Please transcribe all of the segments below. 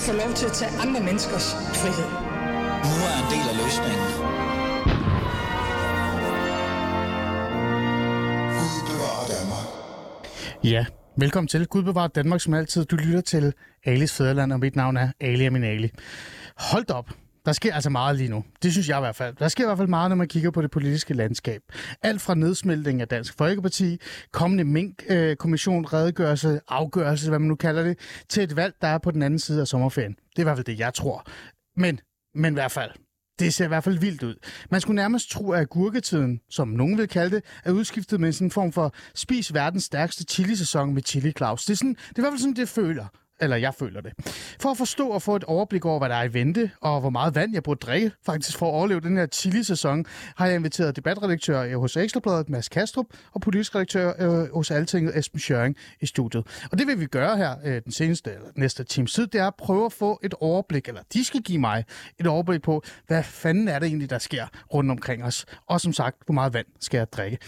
få lov til at tage andre menneskers frihed. Nu er en del af løsningen. Ja, velkommen til. Gud bevarer Danmark som altid. Du lytter til Alis Fæderland, og mit navn er Ali Aminali. Hold op. Der sker altså meget lige nu. Det synes jeg i hvert fald. Der sker i hvert fald meget, når man kigger på det politiske landskab. Alt fra nedsmeltning af Dansk Folkeparti, kommende Mink-kommission, redegørelse, afgørelse, hvad man nu kalder det, til et valg, der er på den anden side af sommerferien. Det er i hvert fald det, jeg tror. Men, men i hvert fald, det ser i hvert fald vildt ud. Man skulle nærmest tro, at gurketiden, som nogen vil kalde det, er udskiftet med sådan en form for spis verdens stærkeste chili-sæson med Chili Claus. Det er, sådan, det er i hvert fald sådan, det føler eller jeg føler det. For at forstå og få et overblik over, hvad der er i vente, og hvor meget vand jeg burde drikke, faktisk for at overleve den her chili-sæson, har jeg inviteret debatredaktør øh, hos Ekstrabladet, Mads Kastrup, og politisk redaktør øh, hos Altinget, Esben Schøring, i studiet. Og det vil vi gøre her øh, den seneste, eller næste times tid, det er at prøve at få et overblik, eller de skal give mig et overblik på, hvad fanden er det egentlig, der sker rundt omkring os. Og som sagt, hvor meget vand skal jeg drikke.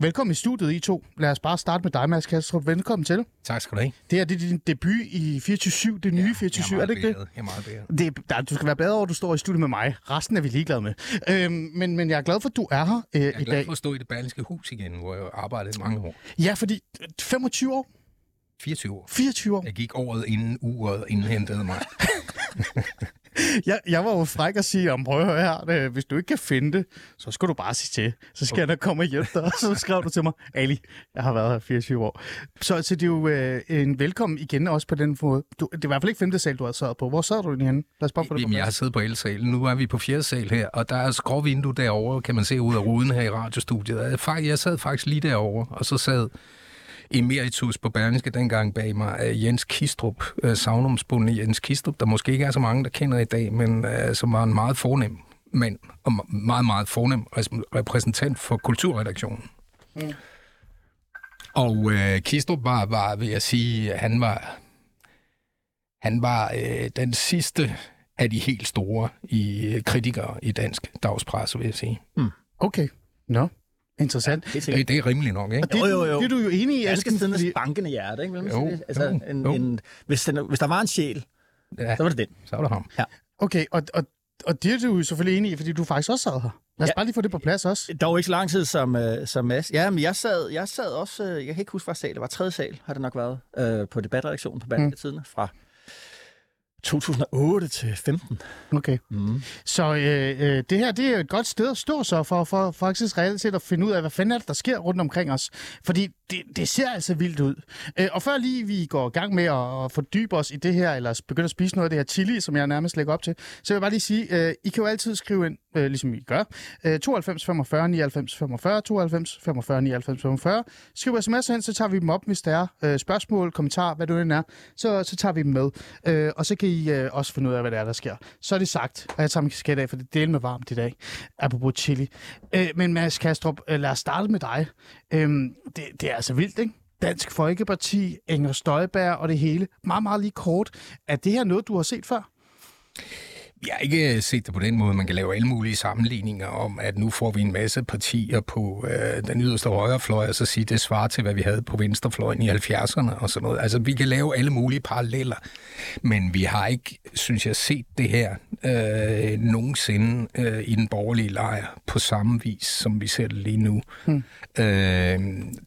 Velkommen i studiet, I to. Lad os bare starte med dig, Mads Kastrup. Velkommen til. Tak skal du have. Det her det er din debut i 24 det nye Ja, 24 jeg er det ikke det? Jeg er meget bedre. det er, der, du skal være bedre over, at du står i studiet med mig. Resten er vi ligeglade med. Øhm, men, men jeg er glad for, at du er her øh, Jeg er i glad dag. for at stå i det berlingske hus igen, hvor jeg i mange år. Ja, fordi øh, 25 år, 24 år. 24 år. Jeg gik året inden uret indhentede mig. Jeg, jeg var jo fræk at sige, om prøv at høre her, øh, hvis du ikke kan finde det, så skal du bare sige til. Så skal jeg nok komme og hjælpe dig. Og så skrev du til mig, Ali, jeg har været her 24 år. Så, så det er jo øh, en velkommen igen også på den måde. Du, det er i hvert fald ikke femte sal, du har sad på. Hvor sad du egentlig henne? Lad os bare få det Jamen, jeg har siddet på elsalen. Nu er vi på fjerde sal her, og der er skråvindue derovre, kan man se ud af ruden her i radiostudiet. Jeg sad faktisk lige derovre, og så sad emeritus på Berlingske dengang bag mig, øh, Jens Kistrup, øh, savnomsbundne Jens Kistrup, der måske ikke er så mange, der kender i dag, men øh, som var en meget fornem mand, og me- meget, meget fornem repræsentant for kulturredaktionen. Mm. Og øh, Kistrup var, var, vil jeg sige, han var, han var øh, den sidste af de helt store i kritikere i dansk dagspresse, vil jeg sige. Okay. Nå, interessant. Sikkert. Det, det er rimeligt nok, ikke? Og det, Jo, jo, jo. det er du jo enig i, Danske Esben, tidernes fordi- bankende hjerte, ikke? Jo, det? altså, jo, en, jo. En, hvis, den, hvis der var en sjæl, Ja, så var det den. så er der ham. Okay, og, og, og det er du jo selvfølgelig enig i, fordi du faktisk også sad her. Lad os Ja. bare lige få det på plads også. Dog ikke så lang tid som, uh, som Mads. Ja, men jeg sad, jeg sad også, uh, jeg kan ikke huske, hvad sal det var, tredje sal har det nok været, uh, på debatredaktionen på Berlingske mm. fra 2008 til 15. Okay. Mm. Så øh, øh, det her, det er et godt sted at stå så for, for faktisk reelt set at finde ud af, hvad fanden er det, der sker rundt omkring os. Fordi det, det ser altså vildt ud. Øh, og før lige vi går i gang med at, at fordybe os i det her, eller begynde at spise noget af det her chili, som jeg nærmest lægger op til, så vil jeg bare lige sige, øh, I kan jo altid skrive ind, øh, ligesom I gør, øh, 92 45 99 45, 92 45 99 45. Skriv sms'er hen, så tager vi dem op, hvis der er øh, spørgsmål, kommentar, hvad det end er, så, så tager vi dem med. Øh, og så kan I øh, også finde ud af, hvad det er, der sker. Så er det sagt, og jeg tager min kasket af, for det er del med varmt i dag, apropos chili. Øh, men Mads Kastrup, øh, lad os starte med dig. Øh, det, det er altså vildt, ikke? Dansk Folkeparti, Inger Støjberg og det hele. Meget, meget lige kort. Er det her noget, du har set før? Jeg har ikke set det på den måde. Man kan lave alle mulige sammenligninger om, at nu får vi en masse partier på øh, den yderste højrefløj, og så sige, det svarer til, hvad vi havde på venstrefløjen i 70'erne og sådan noget. Altså, vi kan lave alle mulige paralleller, men vi har ikke, synes jeg, set det her øh, nogensinde øh, i den borgerlige lejr på samme vis, som vi ser det lige nu. Hmm. Øh,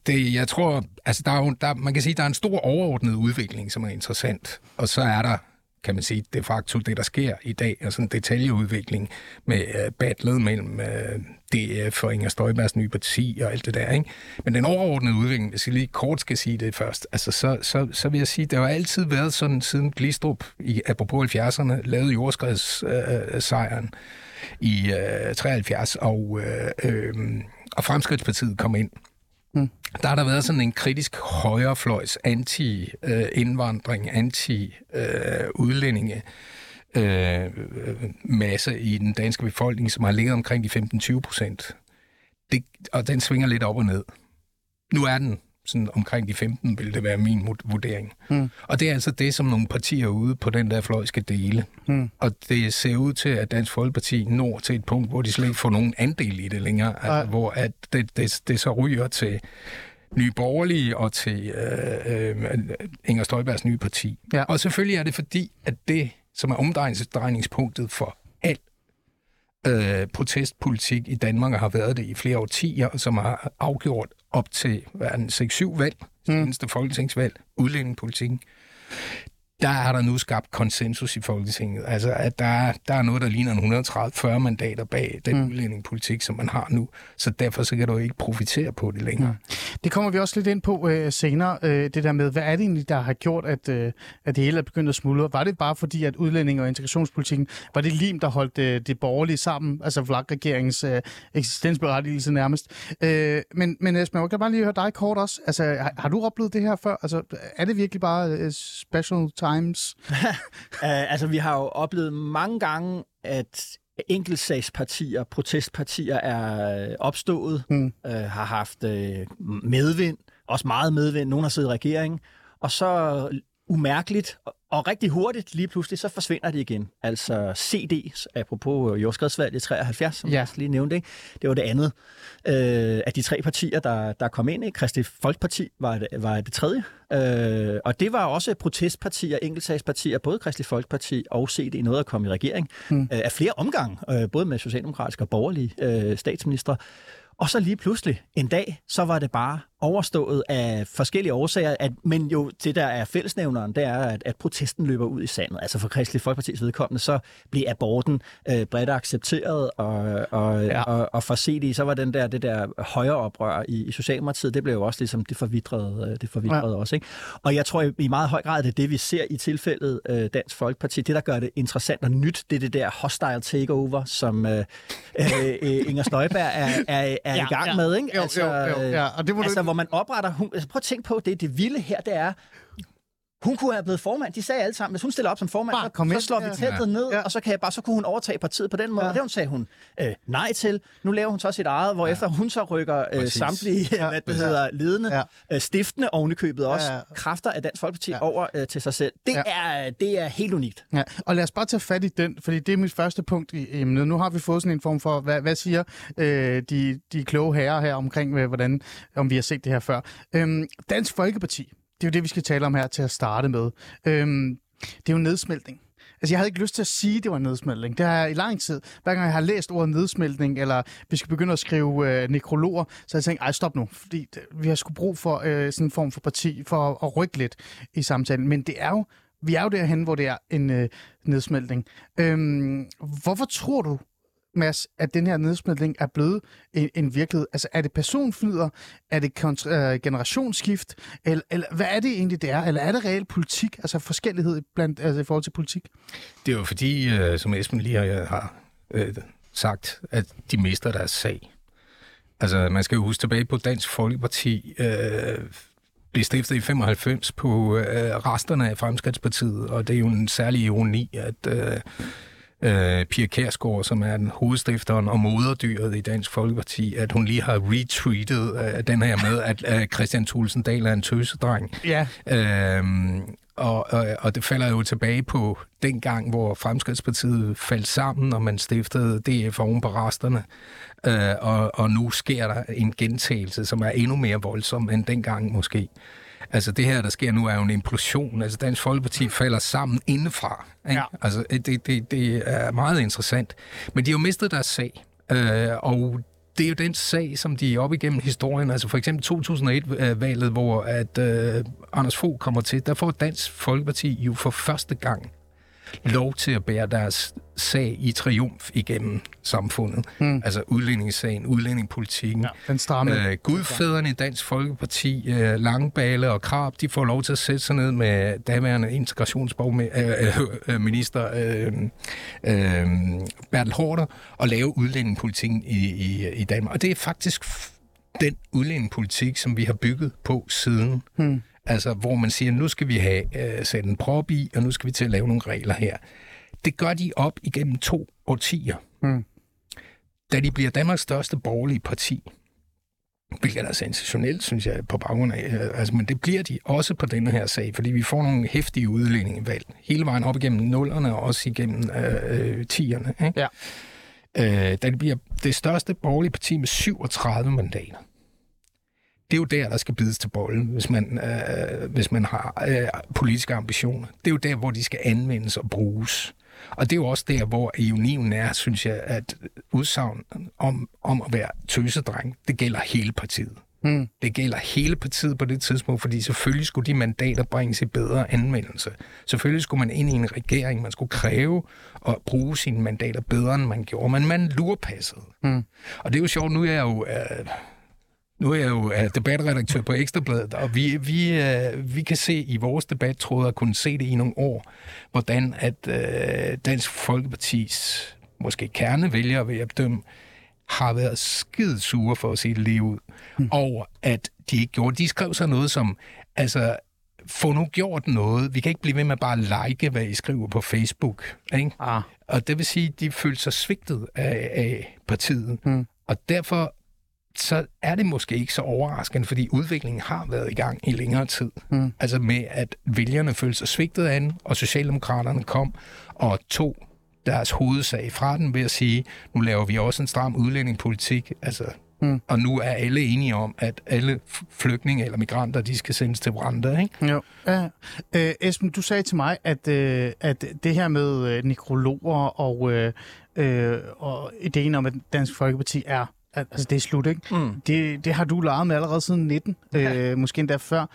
det, jeg tror, altså, der er jo, der, man kan sige, der er en stor overordnet udvikling, som er interessant, og så er der kan man sige, de facto det, der sker i dag, og sådan en detaljeudvikling med øh, battlet mellem øh, DF og Inger Støjbergs nye parti og alt det der. Ikke? Men den overordnede udvikling, hvis jeg lige kort skal sige det først, altså så, så, så vil jeg sige, det har altid været sådan, siden Glistrup, i, apropos 70'erne, lavede jordskredssejren øh, sejren i øh, 73, og, øh, øh, og Fremskridtspartiet kom ind. Der har der været sådan en kritisk højrefløjs anti-indvandring, øh, anti-udlændinge øh, øh, masse i den danske befolkning, som har ligget omkring de 15-20 procent. Og den svinger lidt op og ned. Nu er den sådan omkring de 15, vil det være min vurdering. Mm. Og det er altså det, som nogle partier ude på den der fløj skal dele. Mm. Og det ser ud til, at Dansk Folkeparti når til et punkt, hvor de slet ikke får nogen andel i det længere. Altså, Ej. hvor at det, det, det så ryger til Nye Borgerlige og til øh, øh, Inger Støjbergs nye parti. Ja. Og selvfølgelig er det fordi, at det som er omdrejningspunktet for alt øh, protestpolitik i Danmark, og har været det i flere årtier, og som har afgjort op til hvad er den, 6-7 valg, mm. seneste folketingsvalg, udlændingepolitikken, der er der nu skabt konsensus i Folketinget. Altså, at der er, der er noget, der ligner 130-40 mandater bag den mm. udlændingepolitik, som man har nu. Så derfor så kan du ikke profitere på det længere. Mm. Det kommer vi også lidt ind på øh, senere, øh, det der med, hvad er det egentlig, der har gjort, at, øh, at det hele er begyndt at smuldre? Var det bare fordi, at udlænding og integrationspolitikken, var det lim, der holdt øh, det borgerlige sammen, altså VLAG-regeringens øh, eksistensberettigelse nærmest? Øh, men, men Esben, jeg kan bare lige høre dig kort også. Altså, har, har du oplevet det her før? Altså, er det virkelig bare uh, special times? uh, altså, vi har jo oplevet mange gange, at enkeltsagspartier, protestpartier er opstået, hmm. uh, har haft uh, medvind, også meget medvind. Nogle har siddet i regering, og så umærkeligt og rigtig hurtigt, lige pludselig, så forsvinder det igen. Altså CD, apropos jordskredsvalget 73, som ja. jeg lige nævnte, ikke? det var det andet øh, af de tre partier, der, der kom ind. Ikke? Christi Folkeparti var det, var det tredje. Øh, og det var også protestpartier, enkeltsagspartier, både Christi Folkeparti og CD, noget at komme i regering, hmm. øh, af flere omgange, øh, både med socialdemokratiske og borgerlige øh, statsminister. Og så lige pludselig en dag, så var det bare overstået af forskellige årsager, at, men jo det der er fællesnævneren, det er, at, at protesten løber ud i sandet. Altså for Kristelig Folkeparti's vedkommende, så blev aborten øh, bredt accepteret, og, og, ja. og, og for CD, så var den der, det der højere oprør i, i Socialdemokratiet, det blev jo også ligesom, det forvidrede, øh, det forvidrede ja. også. Ikke? Og jeg tror i meget høj grad, det er det, vi ser i tilfældet øh, Dansk Folkeparti. Det, der gør det interessant og nyt, det er det der hostile takeover, som øh, øh, Inger Støjberg er, er, er ja, i gang ja. med. Ikke? Jo, altså, jo, jo, ja. Og det må altså, du hvor man opretter... Hun, altså, prøv at tænke på, det, det vilde her, det er, hun kunne have blevet formand. De sagde alle sammen, hvis hun stiller op som formand, bare kom så, så slår vi teltet ja. ned, ja. og så, kan jeg bare, så kunne hun overtage partiet på den måde. Ja. Og det hun sagde hun øh, nej til. Nu laver hun så sit eget, hvor ja. efter hun så rykker øh, samtlige ja. hvad det hedder, ledende, ja. øh, stiftende ovenikøbet også, ja, ja. kræfter af Dansk Folkeparti ja. over øh, til sig selv. Det, ja. er, det er helt unikt. Ja. Og lad os bare tage fat i den, fordi det er mit første punkt i emnet. Nu har vi fået sådan en form for, hvad, hvad siger øh, de, de kloge herrer her omkring, hvordan, om vi har set det her før. Øhm, Dansk Folkeparti, det er jo det, vi skal tale om her til at starte med. Øhm, det er jo nedsmeltning. Altså, jeg havde ikke lyst til at sige, at det var nedsmeltning. Det har jeg i lang tid. Hver gang jeg har læst ordet nedsmeltning, eller vi skal begynde at skrive øh, nekrologer, så har jeg tænkt, ej, stop nu, fordi vi har sgu brug for øh, sådan en form for parti, for at, at rykke lidt i samtalen. Men det er jo, vi er jo derhen, hvor det er en øh, nedsmeltning. Øhm, hvorfor tror du, Mads, at den her nedsmeltning er blevet en, en virkelighed? Altså, er det personflyder? Er det kontra, øh, generationsskift? Eller, eller hvad er det egentlig, det er? Eller er det reelt politik? Altså forskellighed blandt, altså, i forhold til politik? Det er jo fordi, øh, som Esben lige har, øh, har øh, sagt, at de mister deres sag. Altså, man skal jo huske tilbage på Dansk Folkeparti, øh, blev stiftet i 95 på øh, resterne af Fremskridspartiet, og det er jo en særlig ironi, at øh, øh, Pia Kærsgaard, som er den hovedstifteren og moderdyret i Dansk Folkeparti, at hun lige har retweetet øh, den her med, at øh, Christian Thulsen Dahl er en tøsedreng. Ja. Øh, og, og, og det falder jo tilbage på den gang, hvor Fremskridspartiet faldt sammen, og man stiftede DF oven på resterne. Øh, og, og nu sker der en gentagelse, som er endnu mere voldsom end dengang måske. Altså det her, der sker nu, er jo en implosion. Altså Dansk Folkeparti falder sammen indefra. Ikke? Ja. Altså det, det, det er meget interessant. Men de har jo mistet deres sag. Øh, og det er jo den sag, som de er op igennem historien. Altså for eksempel 2001-valget, hvor at øh, Anders Fogh kommer til, der får Dansk Folkeparti jo for første gang lov til at bære deres sag i triumf igennem samfundet. Mm. Altså udlændingssagen, udlændingepolitikken. Ja, den stramme. Øh, gudfædrene i Dansk Folkeparti, øh, Langbale og Krab, de får lov til at sætte sig ned med daværende integrationsminister øh, øh, øh, øh, Bertel Hårder og lave udlændingepolitikken i, i, i Danmark. Og det er faktisk den udlændingepolitik, som vi har bygget på siden. Mm Altså, hvor man siger, nu skal vi have øh, sat en prop i, og nu skal vi til at lave nogle regler her. Det gør de op igennem to årtier. Mm. Da de bliver Danmarks største borgerlige parti, hvilket er sensationelt, synes jeg, på baggrund af, øh, altså, men det bliver de også på denne her sag, fordi vi får nogle hæftige udlændingevalg, hele vejen op igennem nullerne, og også igennem øh, øh, tierne. Ikke? Ja. Øh, da det bliver det største borgerlige parti med 37 mandater, det er jo der, der skal bides til bolden, hvis man, øh, hvis man har øh, politiske ambitioner. Det er jo der, hvor de skal anvendes og bruges. Og det er jo også der, hvor ironien er, synes jeg, at udsagn om, om at være tøsedreng, det gælder hele partiet. Mm. Det gælder hele partiet på det tidspunkt, fordi selvfølgelig skulle de mandater bringes i bedre anvendelse. Selvfølgelig skulle man ind i en regering, man skulle kræve at bruge sine mandater bedre, end man gjorde, men man lurpassede. Mm. Og det er jo sjovt, nu er jeg jo... Øh, nu er jeg jo debatredaktør på Ekstrabladet, og vi, vi, uh, vi kan se i vores debattråd og kunne se det i nogle år, hvordan at uh, Dansk Folkepartis måske kernevælgere, vil jeg bedømme, har været skide sure for at se det lige ud, mm. over at de ikke gjorde. De skrev så noget som, altså, få nu gjort noget. Vi kan ikke blive ved med bare at like, hvad I skriver på Facebook. Ikke? Ah. Og det vil sige, at de følte sig svigtet af, af partiet. Mm. Og derfor så er det måske ikke så overraskende, fordi udviklingen har været i gang i længere tid. Mm. Altså med, at vælgerne følte sig svigtet af den, og Socialdemokraterne kom og tog deres hovedsag fra den ved at sige, nu laver vi også en stram udlændingepolitik, altså Mm. Og nu er alle enige om, at alle flygtninge eller migranter, de skal sendes til Rwanda, ikke? Jo. Ja. Øh, Esben, du sagde til mig, at, øh, at det her med øh, nekrologer og, øh, øh, og ideen om, at Dansk Folkeparti er Altså, det er slut, ikke? Mm. Det, det har du leget med allerede siden 19, ja. øh, måske endda før.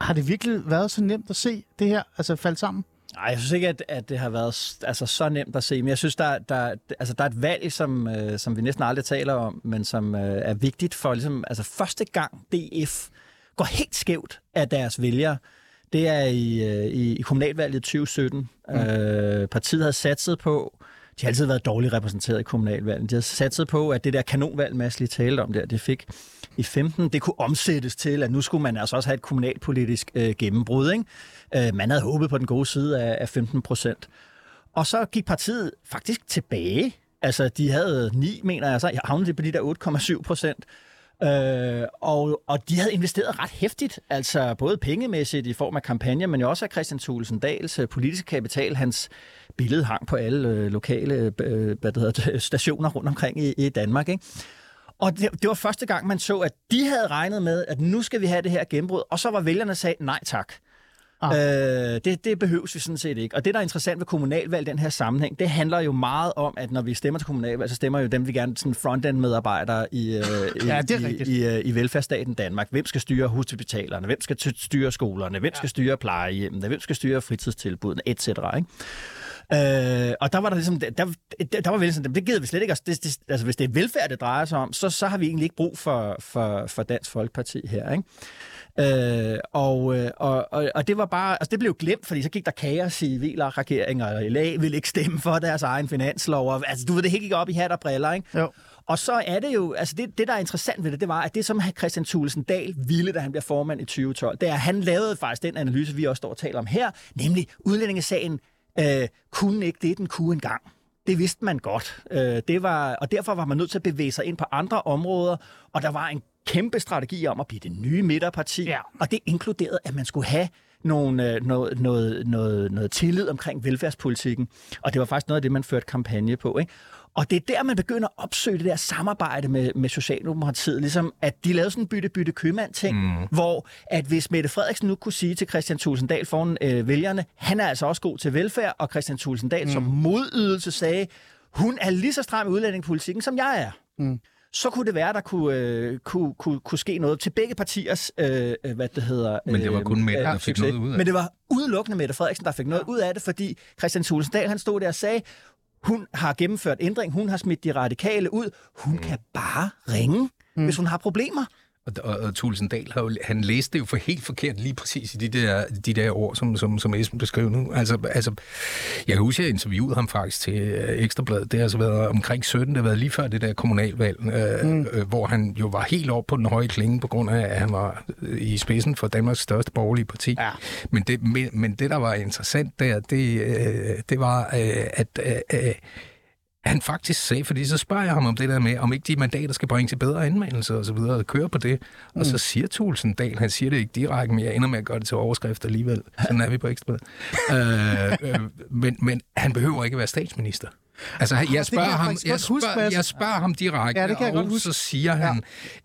Har det virkelig været så nemt at se det her altså falde sammen? Nej, jeg synes ikke, at, at det har været altså, så nemt at se, men jeg synes, der, der, altså, der er et valg, som, øh, som vi næsten aldrig taler om, men som øh, er vigtigt for, ligesom, altså første gang DF går helt skævt af deres vælgere, det er i, øh, i, i kommunalvalget 2017. Mm. Øh, partiet havde satset på, de har altid været dårligt repræsenteret i kommunalvalget, de har satset på, at det der kanonvalg, Mads lige talte om der, det fik i 15, det kunne omsættes til, at nu skulle man altså også have et kommunalpolitisk øh, gennembrud. Ikke? Øh, man havde håbet på den gode side af, af 15 procent. Og så gik partiet faktisk tilbage. Altså, de havde 9, mener jeg, så jeg de på de der 8,7 procent. Øh, og, og de havde investeret ret hæftigt, altså både pengemæssigt i form af kampagner, men jo også af Christian Thulesen Dahls øh, politiske kapital. Hans billede hang på alle øh, lokale øh, hvad det hedder, stationer rundt omkring i, i Danmark. Ikke? Og det, det var første gang, man så, at de havde regnet med, at nu skal vi have det her gennembrud, og så var vælgerne sagde nej tak. Ah. Øh, det, det behøves vi sådan set ikke. Og det, der er interessant ved kommunalvalg i den her sammenhæng, det handler jo meget om, at når vi stemmer til kommunalvalg, så stemmer jo dem, vi gerne sådan front-end-medarbejdere i, øh, ja, i, i, i, øh, i velfærdsstaten Danmark. Hvem skal styre hospitalerne? Hvem skal styre skolerne? Hvem skal styre plejehjemmene? Hvem skal styre fritidstilbudene? Etc. Ikke? Øh, og der var der ligesom, der, der, der var vel sådan, det gider vi slet ikke. Det, det, altså, hvis det er velfærd, det drejer sig om, så, så har vi egentlig ikke brug for, for, for Dansk Folkeparti her, ikke? Øh, og, øh, og, og, og det var bare, altså det blev glemt, fordi så gik der kaos i VLA-regeringen, og LA ville ikke stemme for deres egen finanslov, og, altså du ved, det helt gik op i hat og briller, ikke? Jo. Og så er det jo, altså det, det, der er interessant ved det, det var, at det som Christian Thulesen Dahl ville, da han bliver formand i 2012, det er, at han lavede faktisk den analyse, vi også står og taler om her, nemlig udlændingesagen øh, kunne ikke det, den kunne engang. Det vidste man godt. Øh, det var, og derfor var man nødt til at bevæge sig ind på andre områder, og der var en kæmpe strategi om at blive det nye midterparti, ja. og det inkluderede, at man skulle have nogle, øh, noget, noget, noget, noget tillid omkring velfærdspolitikken. Og det var faktisk noget af det, man førte kampagne på. Ikke? Og det er der, man begynder at opsøge det der samarbejde med, med Socialdemokratiet, ligesom at de lavede sådan en bytte-bytte købmand-ting, mm. hvor at hvis Mette Frederiksen nu kunne sige til Christian Tulsendal foran øh, vælgerne, han er altså også god til velfærd, og Christian Tulsendal mm. som modydelse sagde, hun er lige så stram i udlændingepolitikken, som jeg er. Mm så kunne det være, der kunne, øh, kunne, kunne, kunne ske noget til begge partiers, øh, øh hvad det hedder... Øh, Men det var kun Mette, der fik noget ud af det. Men det var udelukkende Mette Frederiksen, der fik noget ud af det, fordi Christian Tulsendal, han stod der og sagde, hun har gennemført ændring, hun har smidt de radikale ud, hun mm. kan bare ringe, mm. hvis hun har problemer. Og, og, og Thulesen Dahl, har jo, han læste det jo for helt forkert lige præcis i de der, de der ord, som, som, som Esben beskrev nu. Altså, altså, jeg kan huske, at jeg interviewede ham faktisk til øh, Ekstrabladet. Det har altså været omkring 17, det har været lige før det der kommunalvalg, øh, mm. øh, hvor han jo var helt op på den høje klinge, på grund af, at han var øh, i spidsen for Danmarks største borgerlige parti. Ja. Men, det, men, men det, der var interessant der, det, øh, det var, øh, at... Øh, han faktisk sagde, fordi så spørger jeg ham om det der med, om ikke de mandater skal bringe til bedre anmeldelse og så videre, og køre på det. Og så mm. siger Thulsen Dahl, han siger det ikke direkte, men jeg ender med at gøre det til overskrift alligevel. Sådan er vi på ekstra. øh, øh, men, men han behøver ikke at være statsminister. Altså, jeg kan spørger, jeg ham, jeg, spørger, jeg spørger ham direkte, Ja, det kan jeg og godt så siger han,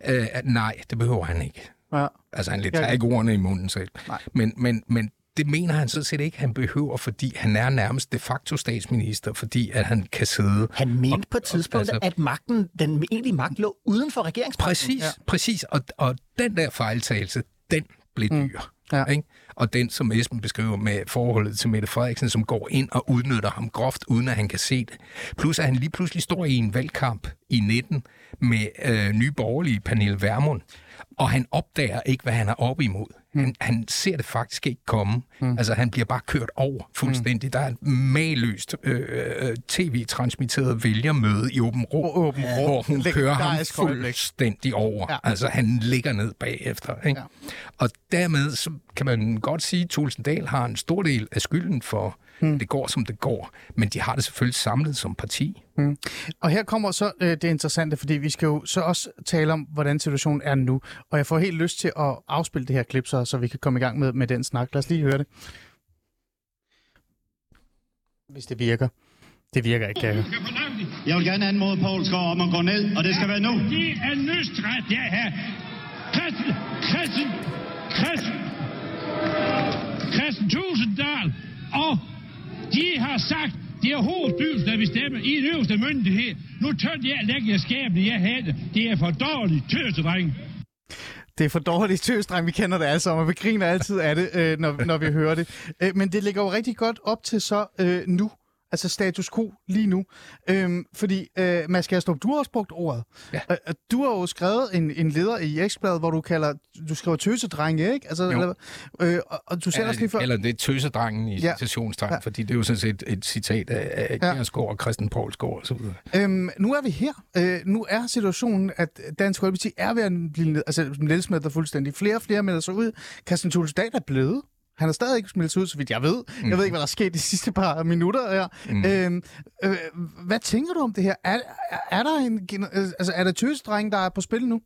øh, at nej, det behøver han ikke. Ja. Altså, han Ja. tager ikke ordene i munden selv. Nej. Men, men, men det mener han sådan set ikke, han behøver, fordi han er nærmest de facto statsminister, fordi at han kan sidde... Han mente på et tidspunkt, altså- at magten, den egentlige magt lå uden for regeringsmagten. Præcis, ja. præcis. Og, og den der fejltagelse, den blev dyr. Mm. Ja. Ikke? Og den, som Esben beskriver med forholdet til Mette Frederiksen, som går ind og udnytter ham groft, uden at han kan se det. Plus at han lige pludselig står i en valgkamp i 19 med øh, nye borgerlige Pernille Vermund, og han opdager ikke, hvad han er oppe imod. Han, han ser det faktisk ikke komme. Mm. Altså, han bliver bare kørt over fuldstændig. Mm. Der er et maløst øh, øh, tv-transmitteret vælgermøde i Åben Rå, Åben Rå. hvor hun kører ham fuldstændig over. Ja. Ja. Altså, han ligger ned bagefter. Ikke? Ja. Ja. Og dermed så kan man godt sige, at Tulsendal har en stor del af skylden for, hmm. det går som det går. Men de har det selvfølgelig samlet som parti. Og her kommer så øh, det interessante, fordi vi skal jo så også tale om, hvordan situationen er nu. Og jeg får helt lyst til at afspille det her klip, så, så vi kan komme i gang med, med den snak. Lad os lige høre det. Hvis det virker. Det virker ikke, kan jeg vil gerne anmode Poul Skov om at gå ned, og det skal være nu. Det er nødstræt, det her. Christen, Christen, Christen, Christen Tusinddal, og de har sagt, det er hovedstyrelsen, der bestemmer i den øverste myndighed. Nu tør jeg lægge jer skæbne, jeg havde. Det er for dårligt, tøsedreng. Det er for dårligt tøsdreng, vi kender det alle og vi griner altid af det, øh, når, når vi hører det. Øh, men det ligger jo rigtig godt op til så øh, nu, altså status quo lige nu. Øhm, fordi, øh, Mads Gerstrup, du har også brugt ordet. Ja. Øh, du har jo skrevet en, en leder i Ekstrabladet, hvor du kalder, du skriver tøsedrenge, ikke? Altså, Jo. eller, øh, og, og du sagde også lige før... Eller det er tøsedrengen i Ja. citationstegn, Ja. fordi det er jo sådan set et citat af, af Ja. og Christian Poulsgaard osv. Øhm, nu er vi her. Øh, nu er situationen, at Dansk Folkeparti er ved at blive altså, nedsmeltet fuldstændig. Flere og flere melder sig ud. Christian Thulesen er blevet. Han har stadig ikke sig ud, så vidt jeg ved. Mm. Jeg ved ikke, hvad der er sket de sidste par minutter her. Mm. Øhm, øh, hvad tænker du om det her? Er, er, er der en gener- altså, er der tøsedreng, der er på spil nu?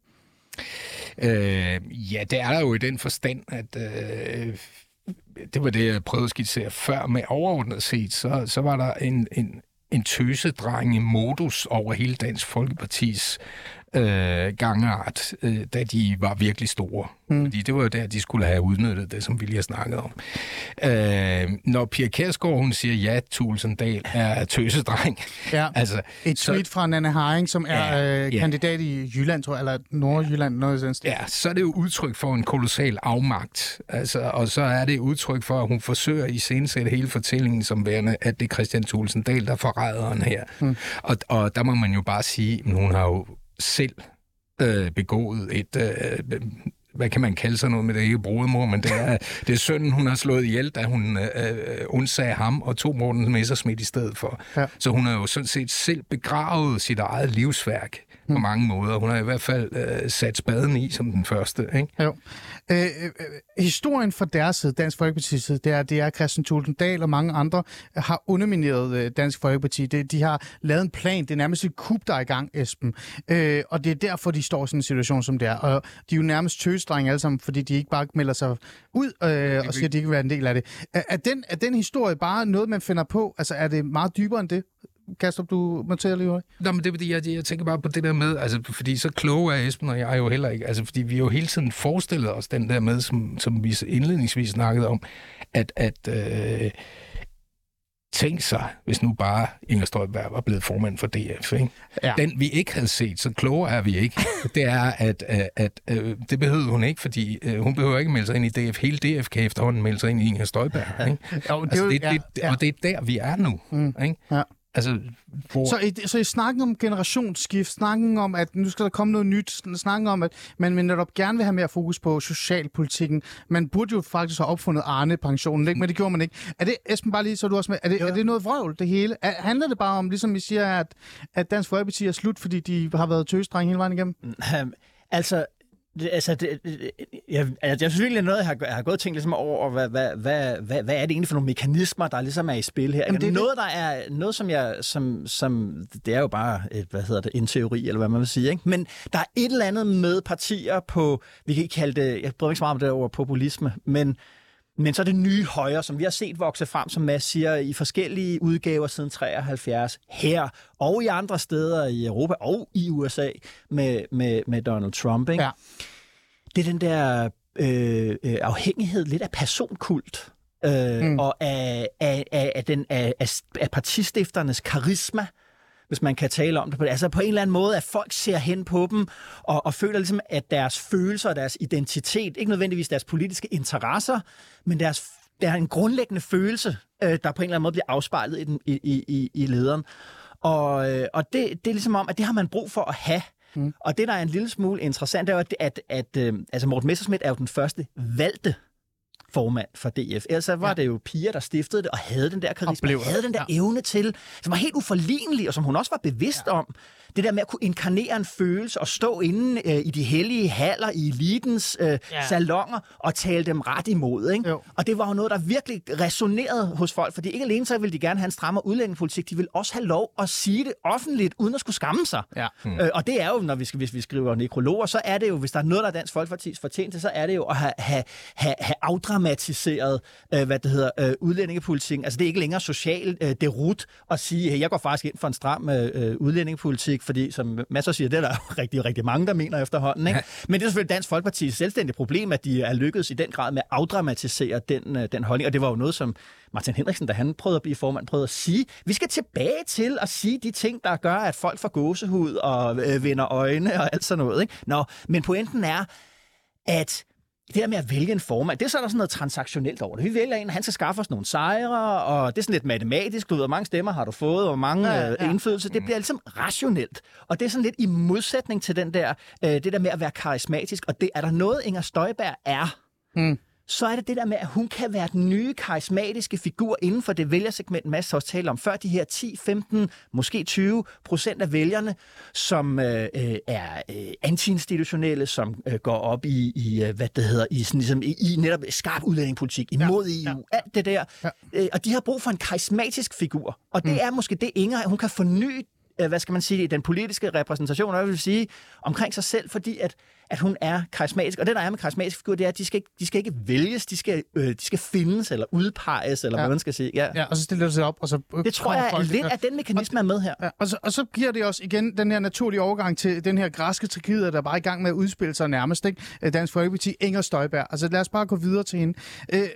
Øh, ja, det er der jo i den forstand, at øh, det var det, jeg prøvede at skitsere før. Med overordnet set, så, så var der en, en, en tøsedrenge modus over hele Dansk Folkepartis øh, gangart, øh, da de var virkelig store. Mm. Fordi det var jo der, de skulle have udnyttet det, som vi lige har snakket om. Øh, når Pia Kærsgaard, hun siger, ja, Tulsendal er tøsedreng. Ja. altså, Et tweet fra Nanne Haring, som er Ja, øh, ja. kandidat i Jylland, tror jeg, eller Nordjylland, noget i den stil. Ja, så er det jo udtryk for en kolossal afmagt. Altså, og så er det udtryk for, at hun forsøger i scenesætte hele fortællingen som værende, at det er Christian Thulesen Dahl, der er forræderen her. Mm. Og, og der må man jo bare sige, at hun har jo selv øh, begået et... Øh, hvad kan man kalde sig noget med det? Ikke brudemor, men det er, det er sønnen, hun har slået ihjel, da hun øh, øh, undsagde ham og tog Morten Messersmith i stedet for. Ja. Så hun har jo sådan set selv begravet sit eget livsværk på mange måder. Hun har i hvert fald øh, sat spaden i som den første. Ikke? Jo. Øh, øh, øh, historien fra deres side, Dansk Folkeparti's side, det er, det er Christian Thulesen Dahl og mange andre har undermineret øh, Dansk Folkeparti. Det, de har lavet en plan. Det er nærmest et kub, der er i gang, Esben. Øh, og det er derfor, de står i sådan en situation, som det er. Og de er jo nærmest tøsdrenge alle sammen, fordi de ikke bare melder sig ud øh, og siger, at de ikke vil være en del af det. Er, er, den, er den historie bare noget, man finder på? Altså, er det meget dybere end det? Kastrup, du noterer lige højt. Nå, men det er fordi, jeg, jeg tænker bare på det der med, altså, fordi så kloge er Esben og jeg jo heller ikke, altså, fordi vi jo hele tiden forestillet os den der med, som, som vi indledningsvis snakkede om, at, at øh, tænk sig, hvis nu bare Inger Støjberg var blevet formand for DF, ikke? Ja. Den vi ikke havde set, så klogere er vi ikke, det er, at, at, at øh, det behøvede hun ikke, fordi øh, hun behøver ikke melde sig ind i DF. Hele DF kan efterhånden melde sig ind i Inger Støjberg, ikke? Jo, det er Altså, jo- det, ja, det, ja. Og det er der, vi er nu, mm. ikke? Ja. Altså, hvor... Så i, så i snakken om generationsskift, snakken om, at nu skal der komme noget nyt, sn- snakken om, at man vil netop gerne vil have mere fokus på socialpolitikken. Man burde jo faktisk have opfundet Arne-pensionen, ikke? men det gjorde man ikke. Er det, Esben, bare lige så du også med, er det, er det noget vrøvl, det hele? Er, handler det bare om, ligesom vi siger, at, at Dansk Folkeparti er slut, fordi de har været tøsdreng hele vejen igennem? Øhm, altså, det, altså det, jeg, altså, jeg synes virkelig, noget, jeg har, jeg har gået og tænkt ligesom over, hvad, hvad, hvad, hvad, hvad er det egentlig for nogle mekanismer, der ligesom er i spil her? Jamen, det er noget, der er, noget, som jeg, som, som, det er jo bare, et, hvad hedder det, en teori, eller hvad man vil sige, ikke? Men der er et eller andet med partier på, vi kan ikke kalde det, jeg mig ikke så meget om det over populisme, men Men så det nye højre, som vi har set vokse frem, som Mads siger, i forskellige udgaver siden 73, her og i andre steder i Europa og i USA med, med, med Donald Trump. Ikke? Ja. Det er den der øh, øh, afhængighed lidt af personkult. Øh, mm. og af, af, af, af, den, af, af partistifternes karisma, hvis man kan tale om det. Altså på en eller anden måde, at folk ser hen på dem og, og føler ligesom, at deres følelser og deres identitet, ikke nødvendigvis deres politiske interesser, men deres, der er en grundlæggende følelse, øh, der på en eller anden måde bliver afspejlet i, den, i, i, i lederen. Og, øh, og det, det er ligesom om, at det har man brug for at have. Mm. Og det, der er en lille smule interessant, er jo, at, at, at øh, altså Morten Messerschmidt er jo den første valgte formand for DF. Ellers var ja. det jo piger, der stiftede det og havde den der karisma, blev, havde den der ja. evne til, som var helt uforlignelig, og som hun også var bevidst ja. om. Det der med at kunne inkarnere en følelse og stå inde øh, i de hellige haller, i elitens øh, ja. salonger og tale dem ret imod. Ikke? Jo. Og det var jo noget, der virkelig resonerede hos folk, fordi ikke alene så ville de gerne have en strammere udlændingepolitik, de ville også have lov at sige det offentligt, uden at skulle skamme sig. Ja. Mm. Øh, og det er jo, når vi skal, hvis vi skriver nekrologer, så er det jo, hvis der er noget, der er Dansk Folkepartis fortjente, så er det jo at have, have, have, have afdramatiseret, øh, hvad det hedder, øh, udlændingepolitikken. Altså det er ikke længere social øh, derut at sige, hey, jeg går faktisk ind for en stram øh, udlændingepolitik, fordi som masser siger, det er der rigtig, rigtig mange, der mener efterhånden. Ikke? Men det er selvfølgelig Dansk Folkepartis selvstændige problem, at de er lykkedes i den grad med at afdramatisere den, øh, den holdning. Og det var jo noget, som Martin Henriksen, da han prøvede at blive formand, prøvede at sige, vi skal tilbage til at sige de ting, der gør, at folk får gåsehud og øh, vender øjne og alt sådan noget. Ikke? Nå, men pointen er, at det der med at vælge en formand, det er så er der sådan noget transaktionelt over det. Vi vælger en, han skal skaffe os nogle sejre, og det er sådan lidt matematisk. Du ved, hvor mange stemmer har du fået, og hvor mange ja, ja. Øh, indflydelse. Det bliver ligesom rationelt. Og det er sådan lidt i modsætning til den der, øh, det der med at være karismatisk. Og det er der noget, Inger Støjberg er. Mm så er det det der med, at hun kan være den nye karismatiske figur inden for det vælgersegment, Mads også talte om før, de her 10, 15, måske 20 procent af vælgerne, som øh, øh, er øh, antiinstitutionelle, som øh, går op i, i øh, hvad det hedder, i, sådan, ligesom, i, i netop skarp udlændingepolitik, imod ja, EU, ja. alt det der. Ja. Øh, og de har brug for en karismatisk figur. Og det mm. er måske det, Inger, hun kan forny øh, hvad skal man sige, den politiske repræsentation, og jeg vil sige, omkring sig selv, fordi at at hun er karismatisk. Og det, der er med karismatisk figur, det er, at de skal ikke, de skal ikke vælges, de skal, øh, de skal findes eller udpeges, eller ja. hvad man skal sige. Ja. ja, og så stiller det sig op, og så... Øh, det tror jeg folk, lidt, at den mekanisme og, er med her. Ja, og, så, og så giver det også igen den her naturlige overgang til den her græske tragedie, der bare er i gang med at udspille sig nærmest, ikke? Øh, Dansk Folkeparti, Inger Støjberg. Altså lad os bare gå videre til hende. Øh,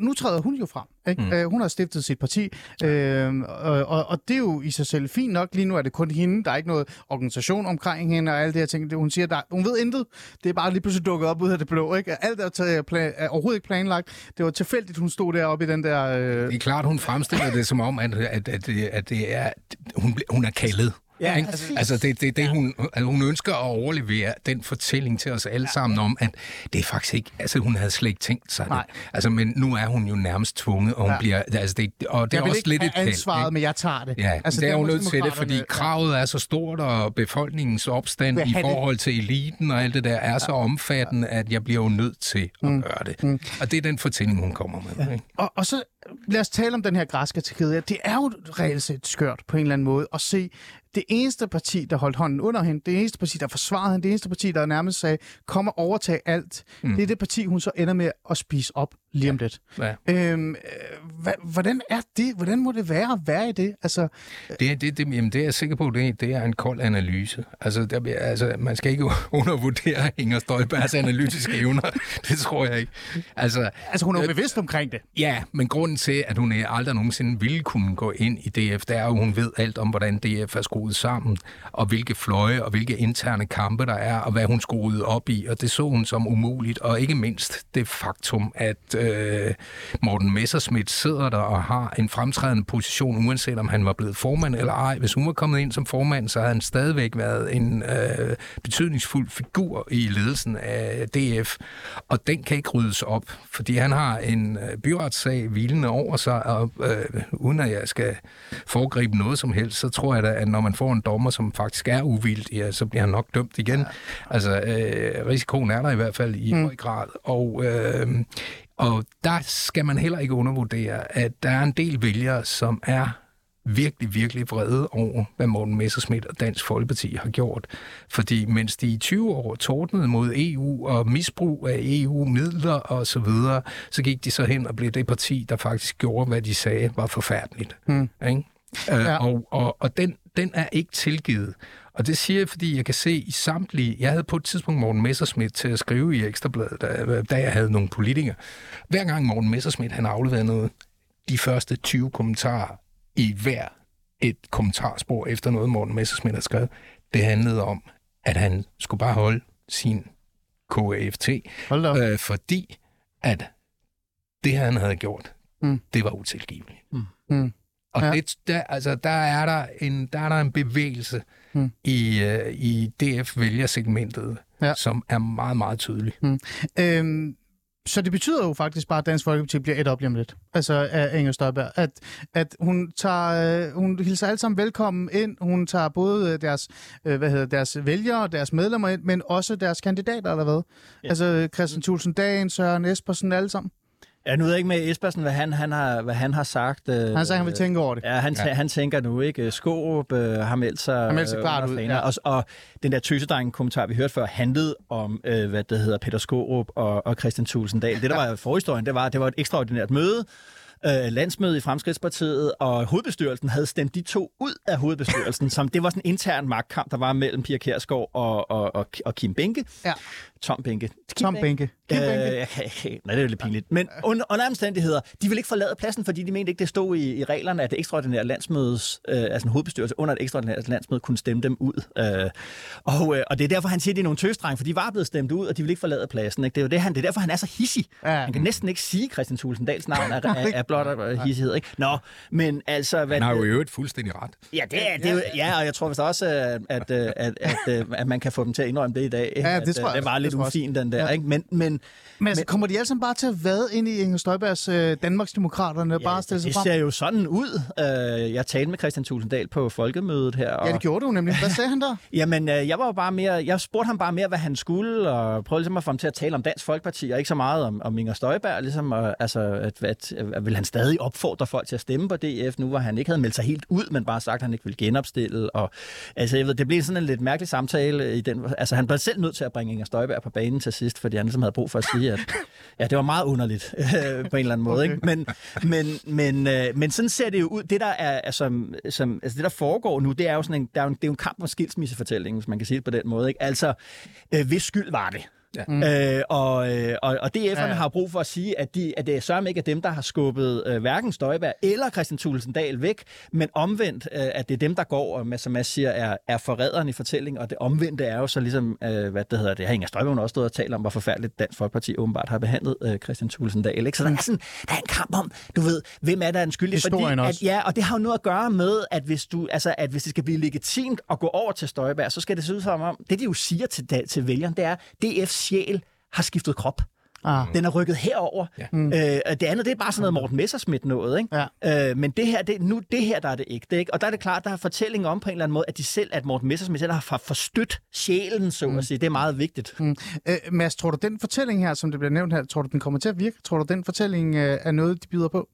nu træder hun jo frem. Ikke? Mm. Øh, hun har stiftet sit parti, øh, og, og, og det er jo i sig selv fint nok. Lige nu er det kun hende. Der er ikke noget organisation omkring hende og alle det her ting. Hun siger, der, hun ved intet. Det er bare lige pludselig dukket op ud af det blå. Ikke? Alt er, taget, plan, er overhovedet ikke planlagt. Det var tilfældigt, hun stod deroppe i den der... Øh... Det er klart, hun fremstiller det som om, at, at, at, at det er, hun, hun er kaldet. Ja, ikke? Altså, det, det, det hun, altså, hun ønsker at overlevere den fortælling til os alle ja. sammen om, at det er faktisk ikke... Altså, hun havde slet ikke tænkt sig Nej. det. Altså, men nu er hun jo nærmest tvunget, og hun ja. bliver... Altså, det, og det jeg er også lidt et ansvaret, men jeg tager det. Ja, altså, det er jo nødt til det, fordi kravet er så stort, og befolkningens opstand i forhold til eliten og alt det der er så omfattende, at jeg bliver jo nødt til at mm. gøre det. Mm. Og det er den fortælling, hun kommer med. Ja. Ikke? Og, og så lad os tale om den her græske tragedie. Det er jo reelt set skørt på en eller anden måde at se det eneste parti, der holdt hånden under hende, det eneste parti, der forsvarede hende, det eneste parti, der nærmest sagde, kom og overtag alt, mm. det er det parti, hun så ender med at spise op lige om lidt. Ja. Øhm, øh, hvordan er det? Hvordan må det være at være i det? Altså, det, det, det, jamen, det er jeg sikker på, det, det er en kold analyse. Altså, der, altså, man skal ikke undervurdere Inger Støjbergs analytiske evner. Det tror jeg ikke. Altså, altså hun er jo øh, bevidst omkring det. Ja, men grunden til, at hun aldrig nogensinde ville kunne gå ind i DF, det er at hun ved alt om, hvordan DF er skruet sammen, og hvilke fløje og hvilke interne kampe der er, og hvad hun skruede op i, og det så hun som umuligt, og ikke mindst det faktum, at øh, Morten Messerschmidt sidder der og har en fremtrædende position, uanset om han var blevet formand eller ej. Hvis hun var kommet ind som formand, så havde han stadigvæk været en øh, betydningsfuld figur i ledelsen af DF, og den kan ikke ryddes op, fordi han har en øh, byretssag hvilende over sig, og øh, uden at jeg skal foregribe noget som helst, så tror jeg da, at når man får en dommer, som faktisk er uvildt, ja, så bliver han nok dømt igen. Ja. Altså, øh, risikoen er der i hvert fald i mm. høj grad, og øh, og der skal man heller ikke undervurdere, at der er en del vælgere, som er virkelig, virkelig vrede over, hvad Morten Messerschmidt og Dansk Folkeparti har gjort. Fordi mens de i 20 år tordnede mod EU og misbrug af EU-midler og så videre, så gik de så hen og blev det parti, der faktisk gjorde, hvad de sagde var forfærdeligt. Mm. Ikke? Ja. Øh, og og, og den, den er ikke tilgivet. Og det siger jeg, fordi jeg kan se i samtlige... Jeg havde på et tidspunkt Morten Messerschmidt til at skrive i Ekstrabladet, da, da jeg havde nogle politikere. Hver gang Morten Messerschmidt han afleverede noget, de første 20 kommentarer i hver et kommentarspor efter noget, Morten Messerschmidt har skrevet, det handlede om, at han skulle bare holde sin KAFT, øh, fordi at det, han havde gjort, mm. det var utilgiveligt. Mm. Mm. Og ja. det, der, altså, der, er der, en, der er der en bevægelse mm. i, uh, i DF-vælgersegmentet, ja. som er meget, meget tydelig. Mm. Øhm, så det betyder jo faktisk bare, at Dansk Folkeparti bliver et op lige om lidt. Altså af Inger Støjberg. At, at hun, tager, øh, hun hilser alle sammen velkommen ind. Hun tager både deres, øh, hvad hedder, deres vælgere og deres medlemmer ind, men også deres kandidater, eller hvad? Ja. Altså Christian Thulsen Dagen, Søren Espersen, alle sammen. Ja, nu ved jeg ikke med Espersen, hvad han, han, har, hvad han har sagt. Øh, han sagde, han vil tænke over det. Ja, han, ja. han tænker nu, ikke? Skorup øh, har meldt sig, har meldt sig klart ud. Ja. Og, og den der tøsedreng-kommentar, vi hørte før, handlede om, øh, hvad det hedder, Peter Skorup og, og Christian Tulsendal. Det, der ja. var forhistorien, det var, det var et ekstraordinært møde, øh, landsmøde i Fremskridspartiet, og hovedbestyrelsen havde stemt de to ud af hovedbestyrelsen, som det var sådan en intern magtkamp, der var mellem Pia Kærsgaard og, og, og, og Kim Benke. Ja. Tom Benke. Kim Tom Benke. Øh, nej, det er jo lidt pinligt. Men under, under omstændigheder, de ville ikke forlade pladsen, fordi de mente ikke, det stod i, i reglerne, at det ekstraordinære landsmødes, øh, altså en hovedbestyrelse under et ekstraordinært landsmøde, kunne stemme dem ud. Øh, og, øh, og det er derfor, han siger, at det er nogle tøsdrenge, for de var blevet stemt ud, og de ville ikke forlade pladsen. Ikke? Det er jo det, han, det er derfor, han er så hissig. Ja. Han kan næsten ikke sige Christian Tulsendals navn af, af, af blot hissighed. Ikke? Nå, men altså... Hvad, han har jo øvrigt fuldstændig ret. Ja, det er, det er, ja, og jeg tror vist også, at, at, at, at, at, at man kan få dem til at indrømme det i dag. Ja, det at, tror jeg. Det var lidt ufin, den der. Ja. Ikke? Men, men, men, altså, kommer de alle sammen bare til at vade ind i Inger Støjbergs øh, Danmarksdemokraterne og ja, bare stille sig det frem? Det ser jo sådan ud. Øh, jeg talte med Christian Tulsendal på folkemødet her. Og... Ja, det gjorde du nemlig. Hvad sagde han der? Jamen, øh, jeg var jo bare mere... Jeg spurgte ham bare mere, hvad han skulle, og prøvede ligesom at få ham til at tale om Dansk Folkeparti, og ikke så meget om, om Inger Støjberg. Ligesom, og, altså, at, at, at, vil han stadig opfordre folk til at stemme på DF, nu hvor han ikke havde meldt sig helt ud, men bare sagt, at han ikke ville genopstille. Og, altså, jeg ved, det blev sådan en lidt mærkelig samtale. I den, altså, han blev selv nødt til at bringe Inger Støjberg på banen til sidst, fordi han ligesom havde brug for at sige, at ja, det var meget underligt øh, på en eller anden måde. Okay. Ikke? Men, men, men, øh, men sådan ser det jo ud. Det, der er, altså, som, altså, det, der foregår nu, det er jo sådan en, der er jo en, det er jo en kamp om skilsmissefortællingen, hvis man kan sige det på den måde. Ikke? Altså, øh, hvis skyld var det? Ja. Mm. Øh, og, øh, og, og DF'erne ja. har brug for at sige, at, de, at det er sørme ikke er dem, der har skubbet øh, hverken Støjberg eller Christian Thulesen Dahl væk, men omvendt, øh, at det er dem, der går, og som Mads siger, er, er forræderen i fortællingen, og det omvendte er jo så ligesom, øh, hvad det hedder, det har Inger Støjberg også stået og talt om, hvor forfærdeligt Dansk Folkeparti åbenbart har behandlet øh, Christian Thulesen Dahl. Ikke? Så der er, sådan, der er en kamp om, du ved, hvem er der en skyldig? Fordi, at, ja, og det har jo noget at gøre med, at hvis, du, altså, at hvis det skal blive legitimt at gå over til Støjberg, så skal det se ud som om, det de jo siger til, til vælgerne, det er, DF's sjæl har skiftet krop. Ah. Den er rykket herover. Ja. Mm. Øh, det andet, det er bare sådan noget Morten Messersmith noget. Ikke? Ja. Øh, men det her, det, nu, det her, der er det ikke. Det, ikke? Og der er det klart, der er fortællinger om på en eller anden måde, at de selv, at Morten Messersmith selv har forstødt sjælen, så mm. at sige. Det er meget vigtigt. Mm. Øh, Mads, tror du, den fortælling her, som det bliver nævnt her, tror du, den kommer til at virke? Tror du, den fortælling øh, er noget, de byder på?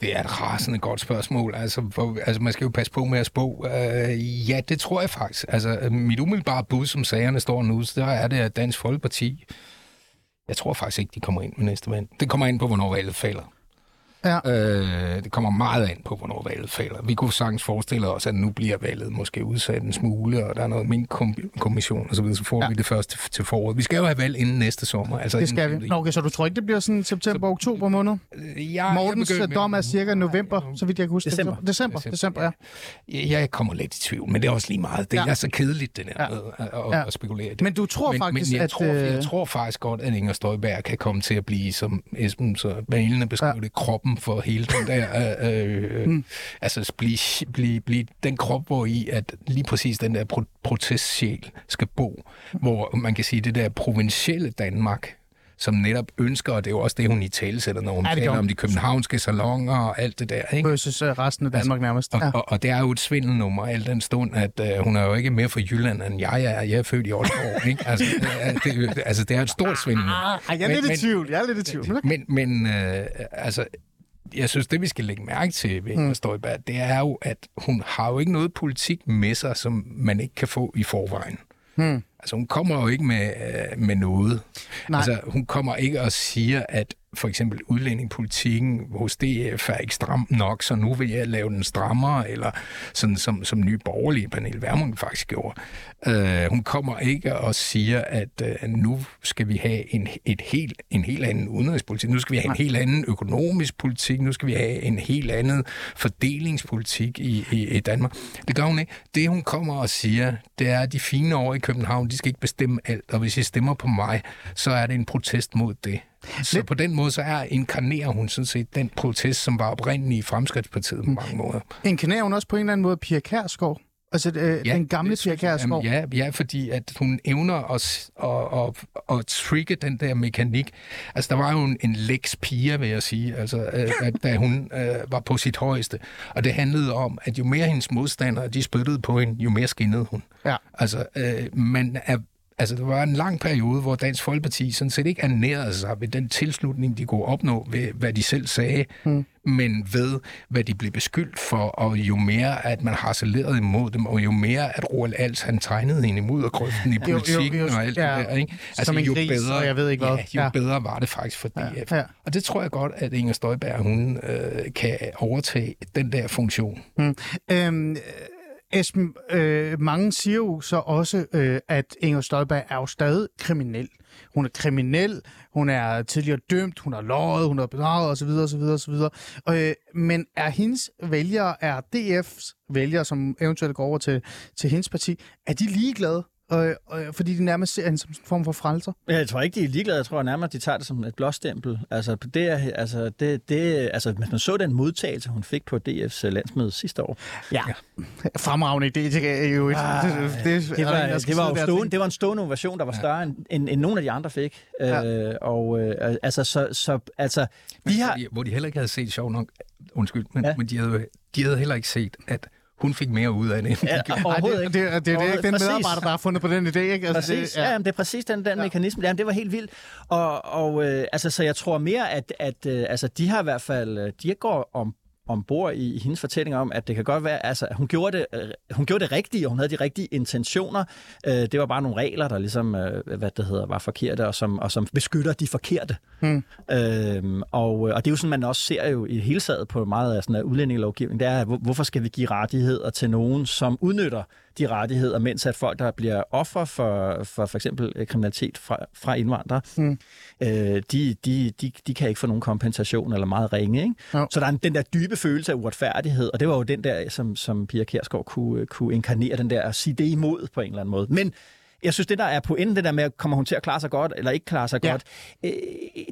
Det er et rasende godt spørgsmål. Altså, for, altså man skal jo passe på med at spå. Uh, ja, det tror jeg faktisk. Altså, mit umiddelbare bud, som sagerne står nu, så der er det, at Dansk Folkeparti jeg tror faktisk ikke, de kommer ind med næste valg. Det kommer ind på, hvornår valget falder. Ja. Øh, det kommer meget an på, hvornår valget falder. Vi kunne sagtens forestille os, at nu bliver valget måske udsat en smule, og der er noget minkkommission og så videre, så får ja. vi det først til, til foråret. Vi skal jo have valg inden næste sommer. Altså det skal vi. Nå, okay, så du tror ikke, det bliver sådan september-oktober måned? Øh, ja, Mortens begynder, dom er cirka november, så vidt jeg kan huske. December. December, december, december ja. Jeg kommer lidt i tvivl, men det er også lige meget. Det ja. er så kedeligt, det der ja. med at, ja. at spekulere det. Men du tror men, faktisk, men jeg at... Tror, jeg øh, tror faktisk godt, at Inger Støjberg kan komme til at blive, som Esben så malende beskrev ja. det, kroppen for hele den der, øh, øh, mm. altså blive, blive, blive den krop, hvor i at lige præcis den der pro- protestsjæl skal bo, hvor man kan sige, det der provincielle Danmark, som netop ønsker, og det er jo også det, hun i tale sætter, når hun ja, taler om de københavnske salonger og alt det der. Ikke? Versus uh, resten af Danmark altså, nærmest. Ja. Og, og, og det er jo et svindelnummer, al den stund, at uh, hun er jo ikke mere fra Jylland, end jeg er. Jeg er født i Aalborg. ikke? Altså, det, altså, det er et stort svindelnummer. Ah, jeg er lidt i tvivl. Jeg er lidt i tvivl. Men, men uh, altså, jeg synes, det vi skal lægge mærke til ved Inger Støjberg, det er jo, at hun har jo ikke noget politik med sig, som man ikke kan få i forvejen. Hmm. Altså, hun kommer jo ikke med, øh, med noget. Nej. Altså, hun kommer ikke og siger, at for eksempel udlændingepolitikken hos DF er ikke stram nok, så nu vil jeg lave den strammere, eller sådan som, som nye borgerlige panel Værmund faktisk gjorde. Uh, hun kommer ikke og siger, at uh, nu skal vi have en, et helt, en helt anden udenrigspolitik, nu skal vi have en helt anden økonomisk politik, nu skal vi have en helt anden fordelingspolitik i, i, i Danmark. Det gør hun ikke. Det hun kommer og siger, det er, at de fine år i København, de skal ikke bestemme alt, og hvis I stemmer på mig, så er det en protest mod det. Så på den måde, så er inkarnerer hun sådan set den protest, som var oprindelig i Fremskridtspartiet på mange måder. Inkarnerer hun også på en eller anden måde Pia Kærsgaard? Altså øh, ja, den gamle Pia. Kærsgaard? Ja, ja, fordi at hun evner at, at, at, at trigge den der mekanik. Altså, der var jo en, en lex Pia, vil jeg sige, altså, øh, at, da hun øh, var på sit højeste. Og det handlede om, at jo mere hendes modstandere, de spyttede på hende, jo mere skinnede hun. Ja. Altså, øh, man er Altså, der var en lang periode, hvor Dansk Folkeparti sådan set ikke ernærede sig ved den tilslutning, de kunne opnå ved, hvad de selv sagde, mm. men ved, hvad de blev beskyldt for, og jo mere, at man harcelerede imod dem, og jo mere, at Roald Als, han tegnede hende imod og grøften i Jo, jo, politikken jo, og alt ja, det der, ikke? Altså, som en jo gris, bedre, jeg ved ikke hvad. Ja, jo Ja. bedre var det faktisk for DF. Ja, ja. Og det tror jeg godt, at Inger Støjberg, hun øh, kan overtage den der funktion. Øhm, Esben, øh, mange siger jo så også, øh, at Inger Støjberg er jo stadig kriminel. Hun er kriminel, hun er tidligere dømt, hun har løjet, hun har bedraget osv. osv., osv. Øh, men er hendes vælgere, er DF's vælgere, som eventuelt går over til, til hendes parti, er de ligeglade? Øh, øh, fordi de nærmest ser hende som en form for frelser? Jeg tror ikke, de er ligeglade. Jeg tror nærmere, de tager det som et blåstempel. Altså, det er, altså, det, det, altså, hvis man så den modtagelse, hun fik på DF's landsmøde sidste år. Ja. Fremragende idé, det er jo et... Ah, det, det, Det er var, en, det, var jo og stående, det var en stående ovation, der var større end, end, end nogen af de andre fik. Ja. Øh, og øh, altså, så, så, altså, de har... Hvor de, heller ikke havde set, sjov nok, undskyld, men, Ja. ja. men de, havde, de havde heller ikke set, at hun fik mere ud af det, end Ja, de. Ej, det, ikke. det, det, det, det er ikke den Præcis. medarbejder, der har fundet på den idé, ikke? Altså, Præcis, ja. ja, det er præcis den, den ja. mekanisme. Jamen, det var helt vildt. Og, og øh, altså, så jeg tror mere, at, at øh, altså, de har i hvert fald, øh, de går om ombord i, i hendes fortælling om, at det kan godt være, altså hun gjorde det, øh, hun gjorde det rigtige, og hun havde de rigtige intentioner. Øh, det var bare nogle regler, der ligesom, øh, hvad det hedder, var forkerte, og som, og som beskytter de forkerte. Hmm. Øh, og, og det er jo sådan, man også ser jo i hele taget på meget af sådan udlændingelovgivning, det er, hvor- hvorfor skal vi give rettigheder til nogen, som udnytter de rettigheder, mens at folk, der bliver offer for for, for eksempel øh, kriminalitet fra, fra indvandrere, mm. øh, de, de, de, de kan ikke få nogen kompensation eller meget ringe. Ikke? Jo. Så der er en, den der dybe følelse af uretfærdighed, og det var jo den der, som, som Pia Kjærsgaard kunne, kunne inkarnere, den der at sige det imod på en eller anden måde. Men jeg synes, det der er pointen, det der med, kommer hun til at klare sig godt, eller ikke klare sig Ja. godt, øh,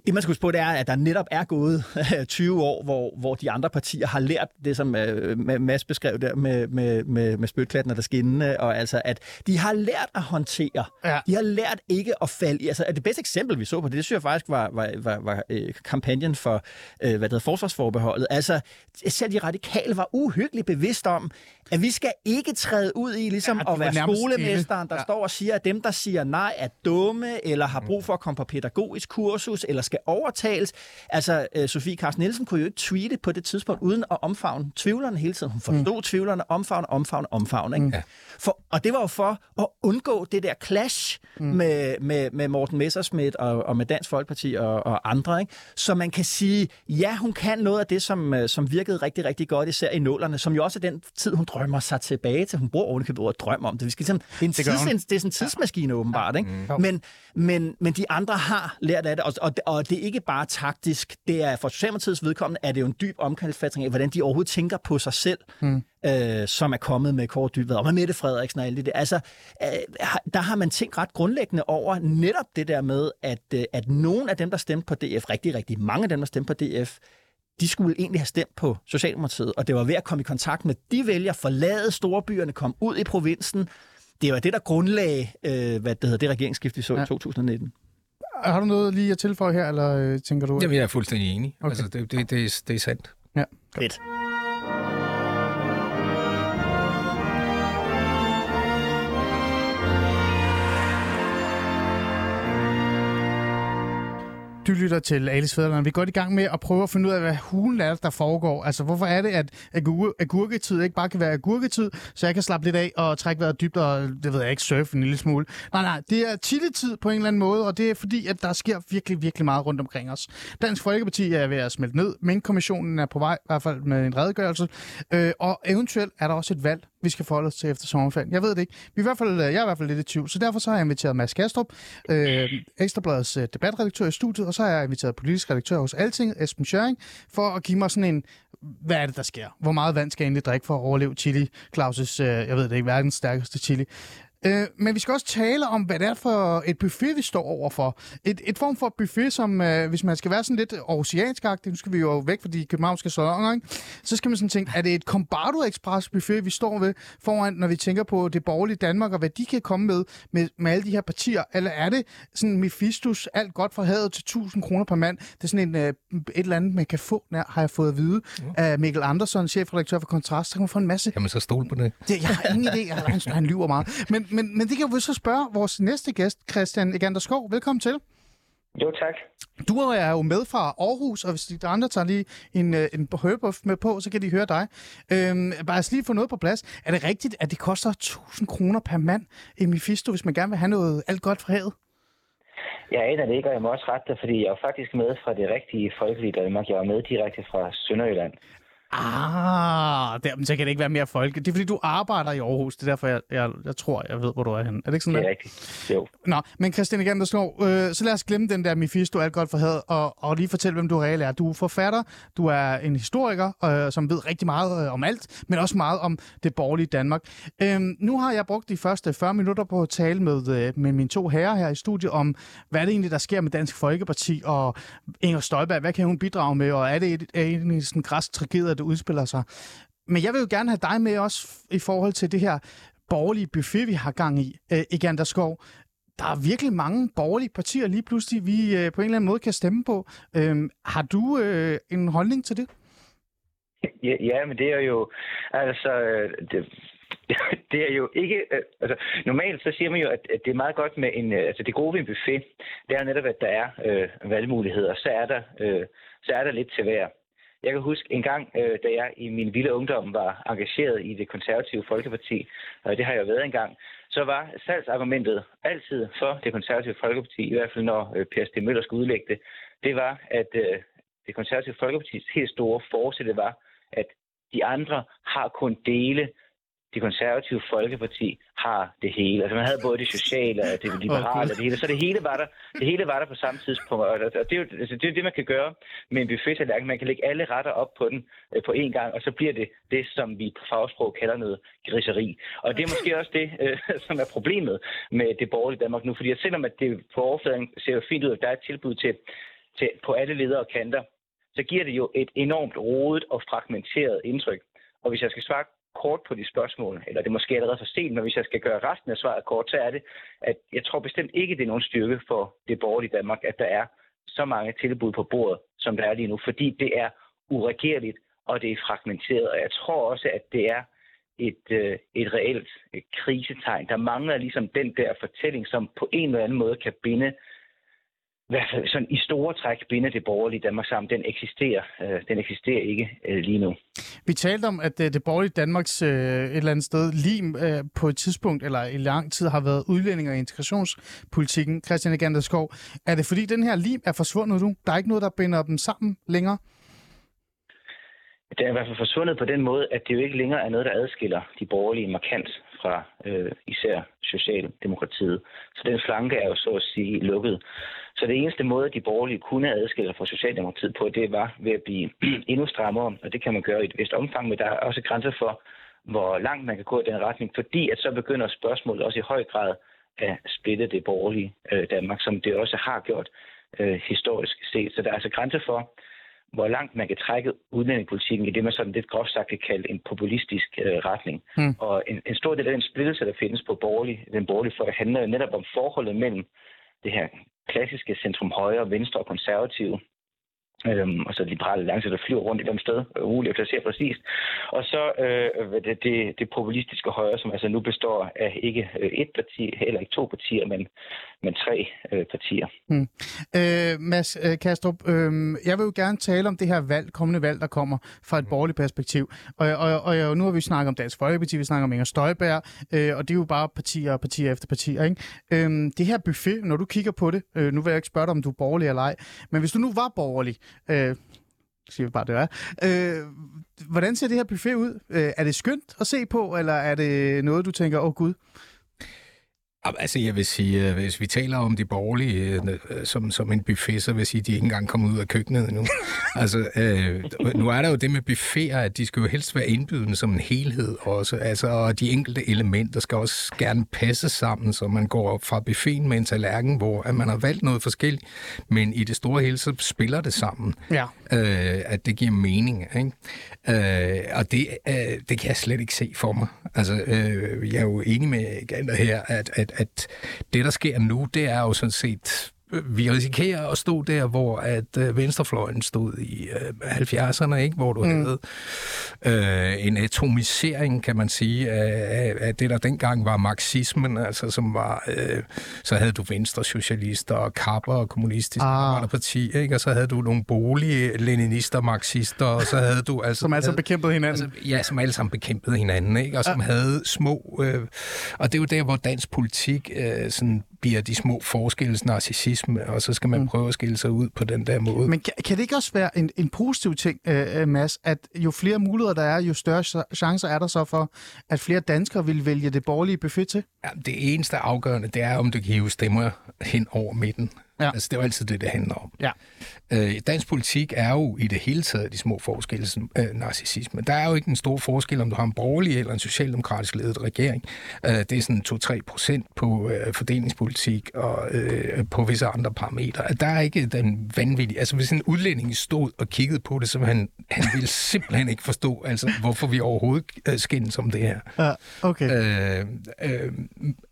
det man skal huske på, det er, at der netop er gået 20 år, hvor, hvor de andre partier har lært det, som øh, Mads beskrev der med, med, med, med spytklatten og der skinnende, og altså, at de har lært at håndtere. Ja. De har lært ikke at falde i. Altså, det bedste eksempel, vi så på det, det synes jeg faktisk var, var, var, var øh, kampagnen for, øh, hvad det hedder, forsvarsforbeholdet. Altså, selv de radikale var uhyggeligt bevidst om, at vi skal ikke træde ud i ligesom Ja, at være skolemesteren, der ja. står og siger, at dem, der siger nej, er dumme, eller har brug for at komme på pædagogisk kursus, eller skal overtales. Altså, øh, Sofie Carsten Nielsen kunne jo ikke tweete på det tidspunkt, uden at omfavne tvivlerne hele tiden. Hun forstod mm. tvivlerne, omfavne, omfavne, omfavne. Ikke? Ja. For, og det var jo for at undgå det der clash mm. med, med, med Morten Messerschmidt og, og med Dansk Folkeparti og, og andre. Ikke? Så man kan sige, ja, hun kan noget af det, som, øh, som virkede rigtig, rigtig godt, især i nullerne, som jo også er den tid, hun drømmer sig tilbage til. Hun bruger ovenikøbet ordet drøm om det. Vi skal ligesom, det, er en Det tids, det er sådan tidsmaskine åbenbart. Ikke? Men, men, men de andre har lært af det, og, og, og det er ikke bare taktisk. Det er for Socialdemokratiets vedkommende, er det jo en dyb omkalfatring af, hvordan de overhovedet tænker på sig selv, mm. øh, som er kommet med Kåre Dybvad og med Mette Frederiksen og alt det der. Altså, øh, har- der har man tænkt ret grundlæggende over netop det der med, at, øh, at nogle af dem, der stemte på DF, rigtig, rigtig mange af dem, der stemte på DF, de skulle egentlig have stemt på Socialdemokratiet, og det var ved at komme i kontakt med de vælgere, forlade storbyerne, komme ud i provinsen. Det var det, der grundlagde, øh, hvad det hedder, det regeringsskift, vi så ja. I 2019. Har du noget lige at tilføje her, eller øh, tænker du... Jamen, jeg er fuldstændig enig. Okay. Okay. Altså, det, det, det, er, det er sandt. Ja. Fedt. Du lytter til Alice Fæderland. Vi går i gang med at prøve at finde ud af, hvad hulen er, der foregår. Altså, hvorfor er det, at agur- agurketid ikke bare kan være agurketid, så jeg kan slappe lidt af og trække vejret dybt og, det ved jeg ikke, surfe en lille smule. Nej, nej, det er chili-tid på en eller anden måde, og det er fordi, at der sker virkelig, virkelig meget rundt omkring os. Dansk Folkeparti er ved at smelte ned. Mink-kommissionen er på vej, i hvert fald med en redegørelse. Øh, og eventuelt er der også et valg, vi skal forholde os til efter sommerferien. Jeg ved det ikke. Vi er i hvert fald, øh, jeg er i hvert fald lidt i tvivl, så derfor så har jeg inviteret Mads Kastrup, øh, Ekstrabladets øh, debatredaktør i studiet, og så har jeg inviteret politisk redaktør hos Altinget, Esben Schøring, for at give mig sådan en, hvad er det, der sker? Hvor meget vand skal jeg egentlig drikke for at overleve chili? Claus' øh, jeg ved det ikke, verdens stærkeste chili. Øh, men vi skal også tale om, hvad det er for et buffet, vi står overfor. Et, et form for buffet, som øh, hvis man skal være sådan lidt oceansk nu skal vi jo væk fra de københavnske salonger, ikke? så skal man sådan tænke, er det et Combardo Express buffet, vi står ved foran, når vi tænker på det borgerlige Danmark, og hvad de kan komme med, med, med alle de her partier? Eller er det sådan Mephistus, alt godt fra havet til 1000 kroner per mand? Det er sådan en, øh, et eller andet, man kan få, har jeg fået at vide, ja. af Mikkel Andersson, chefredaktør for Kontrast. Så kan man få en masse... Kan man så stole på det? det jeg har ingen idé. Han, han lyver meget. Men, men, men det kan vi så spørge vores næste gæst, Christian Egander Skov. Velkommen til. Jo, tak. Du er jo med fra Aarhus, og hvis de andre tager lige en, øh, en hørebuff med på, så kan de høre dig. Øhm, bare lige få noget på plads. Er det rigtigt, at det koster 1000 kroner per mand i Mephisto, hvis man gerne vil have noget alt godt fra havet? Jeg aner det ikke, og jeg må også rette det, fordi jeg er faktisk med fra det rigtige folkelige Danmark. Jeg er med direkte fra Sønderjylland. Ah, der, men så kan det ikke være mere folk. Det er fordi, du arbejder i Aarhus. Det er derfor, jeg, jeg, jeg tror, jeg ved, hvor du er henne. Er det ikke sådan Det er rigtigt. Jo. Nå, men Christian igen, der slår, øh, så lad os glemme den der Mephisto, alt godt for had, og, og lige fortælle, hvem du reelt er. Du er forfatter, du er en historiker, øh, som ved rigtig meget øh, om alt, men også meget om det borgerlige Danmark. Øh, nu har jeg brugt de første 40 minutter på at tale med, øh, med mine to herrer her i studiet om, hvad det egentlig, der sker med Dansk Folkeparti, og Inger Støjberg, hvad kan hun bidrage med, og er det et, et, et, et sådan græsk tragedie, det udspiller sig? Men jeg vil jo gerne have dig med også i forhold til det her borgerlige buffet, vi har gang i, øh, Egander Skov. Der er virkelig mange borgerlige partier lige pludselig, vi øh, på en eller anden måde kan stemme på. Øhm, har du øh, en holdning til det? Ja, ja, men det er jo... Altså, øh, det, det er jo ikke... Øh, altså, normalt så siger man jo, at, at det er meget godt med en... Øh, altså, det gode ved en buffet, det er netop, at der er øh, valgmuligheder. Så er der, øh, så er der lidt til hver. Jeg kan huske en gang, øh, da jeg i min vilde ungdom var engageret i det konservative Folkeparti, og det har jeg været engang, så var salgsargumentet altid for det konservative Folkeparti, i hvert fald når øh, Per Stig Møller skulle udlægge det, det var, at øh, det konservative Folkepartis helt store forsætte var, at de andre har kun dele, det konservative Folkeparti har det hele. Altså man havde både det sociale og det liberale og det hele. Så det hele var der, det hele var der på samme tidspunkt. Og det er jo altså, det, er det, man kan gøre med en buffet Man kan lægge alle retter op på den øh, på én gang, og så bliver det det, som vi på fagsprog kalder noget griseri. Og det er måske også det, øh, som er problemet med det borgerlige Danmark nu. Fordi selvom at det på overfladen ser jo fint ud, at der er et tilbud til, til på alle ledere og kanter, så giver det jo et enormt rodet og fragmenteret indtryk. Og hvis jeg skal svare kort på de spørgsmål, eller det er måske allerede for sent, men hvis jeg skal gøre resten af svaret kort, så er det, at jeg tror bestemt ikke, det er nogen styrke for det borgerlige Danmark, at der er så mange tilbud på bordet, som der er lige nu, fordi det er uregerligt, og det er fragmenteret. Og jeg tror også, at det er et, øh, et reelt et krisetegn. Der mangler ligesom den der fortælling, som på en eller anden måde kan binde i hvert fald sådan i store træk binde det borgerlige Danmark sammen, den eksisterer, øh, den eksisterer ikke øh, lige nu. Vi talte om, at øh, det borgerlige Danmarks øh, et eller andet sted lim øh, på et tidspunkt, eller i lang tid, har været udlænding- og integrationspolitikken. Christian Eganderskov, er det fordi den her lim er forsvundet nu? Der er ikke noget, der binder dem sammen længere? Det er i hvert fald forsvundet på den måde, at det jo ikke længere er noget, der adskiller de borgerlige markant fra øh, især Socialdemokratiet. Så den flanke er jo så at sige lukket. Så det eneste måde, de borgerlige kunne adskille fra Socialdemokratiet på, det var ved at blive endnu strammere, og det kan man gøre i et vist omfang, men der er også grænser for, hvor langt man kan gå i den retning, fordi at så begynder spørgsmålet også i høj grad at splitte det borgerlige øh, Danmark, som det også har gjort øh, historisk set. Så der er altså grænser for, hvor langt man kan trække udlændingepolitikken i det, man sådan lidt groft sagt kan kalde en populistisk øh, retning. Mm. Og en, en stor del af den splittelse, der findes på borgerlig, den borgerlige fløj, handler jo netop om forholdet mellem det her klassiske centrum højre, venstre og konservative, Øhm, og så Liberale Alliance, der flyver rundt et eller andet sted, øh, umuligt at placere præcist. Og så øh, det, det, det populistiske højre, som altså nu består af ikke øh, et parti, heller ikke to partier, men, men tre øh, partier. Hmm. Øh, Mads øh, Kastrup, øh, jeg vil jo gerne tale om det her valg, kommende valg, der kommer fra et borgerligt perspektiv. Og, og, og, og nu har vi snakket om Dansk Folkeparti, vi snakker om Inger Støjberg, øh, og det er jo bare partier og partier efter partier. Ikke? Øh, det her buffet, når du kigger på det, øh, nu vil jeg ikke spørge dig, om du er borgerlig eller ej, men hvis du nu var borgerlig, øh, siger vi bare, det er. Øh, hvordan ser det her buffet ud? Øh, er det skønt at se på, eller er det noget, du tænker, åh oh, gud? Altså, jeg vil sige, hvis vi taler om de borgerlige øh, som, som en buffet, så vil jeg sige, at de ikke engang kommet ud af køkkenet endnu. altså, øh, nu er der jo det med buffeter, at de skal jo helst være indbydende som en helhed også. Altså, og de enkelte elementer skal også gerne passe sammen, så man går fra buffeten med en tallerken, hvor at man har valgt noget forskelligt, men i det store hele, så spiller det sammen. Ja. Øh, at det giver mening. Ikke? Øh, og det, øh, det kan jeg slet ikke se for mig. Altså, øh, jeg er jo enig med Gander her, at, at at det, der sker nu, det er jo sådan set vi risikerer at stå der, hvor at øh, venstrefløjen stod i øh, 70'erne, ikke? hvor du mm. havde øh, en atomisering, kan man sige, af, af det, der dengang var marxismen, altså som var, øh, så havde du venstre socialister og kapper og kommunistiske ah. parti, ikke? og så havde du nogle bolige leninister, marxister, og så havde du... Altså, som altså bekæmpede hinanden? Altså, ja, som alle sammen bekæmpede hinanden, ikke? og som ah. havde små... Øh, og det er jo der, hvor dansk politik øh, sådan bliver de små forskelles narcissisme, og så skal man mm. prøve at skille sig ud på den der måde. Men kan, kan det ikke også være en, en positiv ting, uh, Mads, at jo flere muligheder der er, jo større chancer er der så for, at flere danskere vil vælge det borgerlige buffet til? Ja, det eneste afgørende, det er, om du kan hive stemmer hen over midten. Ja. Altså, det er jo altid det, det handler om. Ja. Øh, dansk politik er jo i det hele taget de små forskelle øh, narcissisme. Der er jo ikke en stor forskel, om du har en borgerlig eller en socialdemokratisk ledet regering. Øh, det er sådan 2-3 procent på øh, fordelingspolitik og øh, på visse andre parametre. Der er ikke den vanvittige... Altså, hvis en udlænding stod og kiggede på det, så han, han ville simpelthen ikke forstå, altså, hvorfor vi overhovedet øh, skændes om det her. Ja, okay. Øh, øh,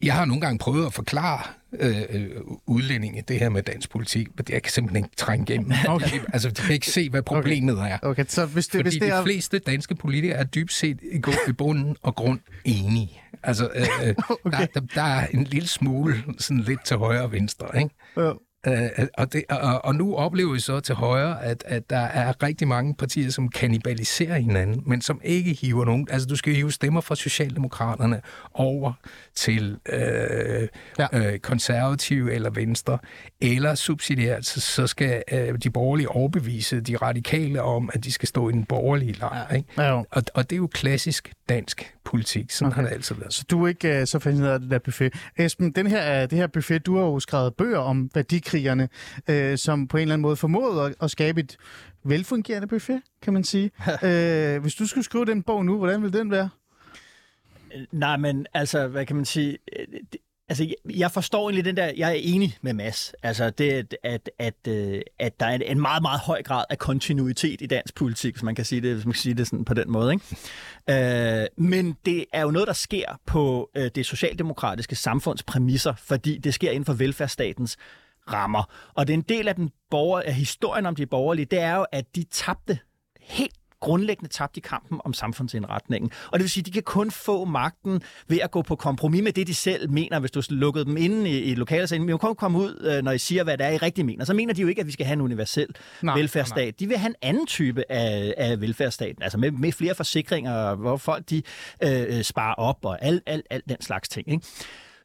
jeg har nogle gange prøvet at forklare øh, øh, udlændinge, det her med dansk politik, men jeg kan simpelthen ikke trænge igennem. Okay. altså, de kan ikke se, hvad problemet okay. er. Okay, så hvis det, Fordi hvis det er... de fleste danske politikere er dybt set i, bunden og grund enige. Altså, øh, øh okay. der, der, der er en lille smule sådan lidt til højre og venstre, ikke? Ja. Øh, og, det, og, og nu oplever vi så til højre, at, at der er rigtig mange partier, som kanibaliserer hinanden, men som ikke hiver nogen. Altså, du skal hive stemmer fra Socialdemokraterne over til øh, ja. øh, konservative eller venstre, eller subsidiært, så, så skal øh, de borgerlige overbevise de radikale om, at de skal stå i den borgerlige lejr. Ikke? Ja, og, og det er jo klassisk dansk politik. Sådan okay. har det altid været. Så du er ikke uh, så fascineret af det der buffet. Esben, den her, uh, det her buffet, du har jo skrevet bøger om værdikrigerne, uh, som på en eller anden måde formåede at, at skabe et velfungerende buffet, kan man sige. uh, hvis du skulle skrive den bog nu, hvordan ville den være? Nej, men altså, hvad kan man sige? Altså, jeg forstår egentlig den der, jeg er enig med Mads, altså det, at, at, at, at der er en meget, meget høj grad af kontinuitet i dansk politik, hvis man kan sige det, hvis man kan sige det sådan på den måde. Ikke? Øh, men det er jo noget, der sker på øh, det socialdemokratiske samfunds præmisser, fordi det sker inden for velfærdsstatens rammer. Og det er en del af, den borger, af historien om de borgerlige, det er jo, at de tabte helt grundlæggende tabt i kampen om samfundsindretningen. Og det vil sige, at de kan kun få magten ved at gå på kompromis med det, de selv mener, hvis du lukkede dem inde i, i lokalet. Så de kan komme ud, øh, når I siger, hvad det er, I rigtig mener. Så mener de jo ikke, at vi skal have en universel nej, velfærdsstat. Nej. De vil have en anden type af, af velfærdsstaten, altså med, med flere forsikringer, hvor folk de øh, sparer op og alt, alt, alt den slags ting. Ikke?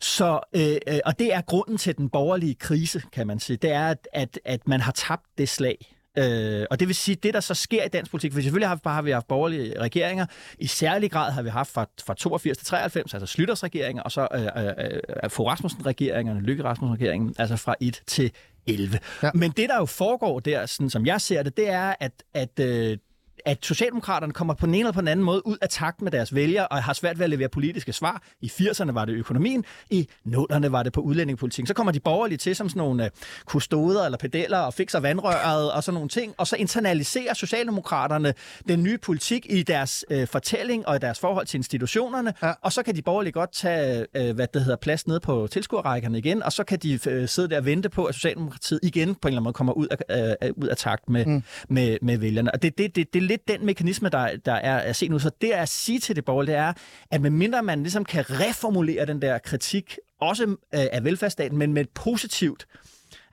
Så, øh, øh, og det er grunden til den borgerlige krise, kan man sige. Det er, at, at, at man har tabt det slag. Øh, og det vil sige, det der så sker i dansk politik, for selvfølgelig har, vi, har vi haft borgerlige regeringer, i særlig grad har vi haft fra, fra 82 til 93, altså Slytters regeringer, og så øh, øh, øh, Fogh Rasmussen-regeringerne, Lykke Rasmussen-regeringen, altså fra 1 til 11. Ja. Men det, der jo foregår der, sådan som jeg ser det, det er, at, at øh, at Socialdemokraterne kommer på den ene eller på den anden måde ud af takt med deres vælgere, og har svært ved at levere politiske svar. I 80'erne var det økonomien, i 0'erne var det på udlændingepolitikken. Så kommer de borgerlige til som sådan nogle øh, kustoder eller pedeller og fikser vandrøret og sådan nogle ting, og så internaliserer Socialdemokraterne den nye politik i deres øh, fortælling og i deres forhold til institutionerne, ja. og så kan de borgerlige godt tage øh, hvad det hedder, plads nede på tilskuerrækkerne igen, og så kan de øh, sidde der og vente på, at Socialdemokratiet igen på en eller anden måde kommer ud af, øh, ud af takt med, mm. med, med vælgerne. Og det, det, det, det lidt den mekanisme, der, der er at se nu. Så det er at sige til det borgerlige, det er, at medmindre man ligesom kan reformulere den der kritik, også øh, af velfærdsstaten, men med et positivt,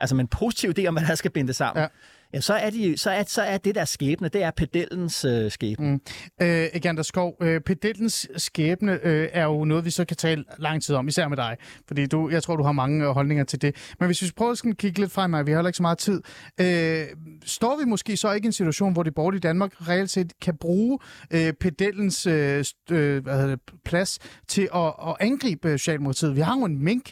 altså med en positiv idé om, hvad der skal binde det sammen, ja ja, så, er de, så, er, så er det der skæbne, det er pedellens øh, skæbne. Mm. Øh, Egander Skov, øh, pedellens skæbne øh, er jo noget, vi så kan tale lang tid om, især med dig, fordi du, jeg tror, du har mange øh, holdninger til det. Men hvis vi prøver at kigge lidt fremad, vi har heller ikke så meget tid. Øh, står vi måske så ikke i en situation, hvor det borgerlige Danmark reelt set kan bruge øh, pedellens øh, øh, hvad hedder det, plads til at, at angribe Socialdemokratiet? Vi har jo en mink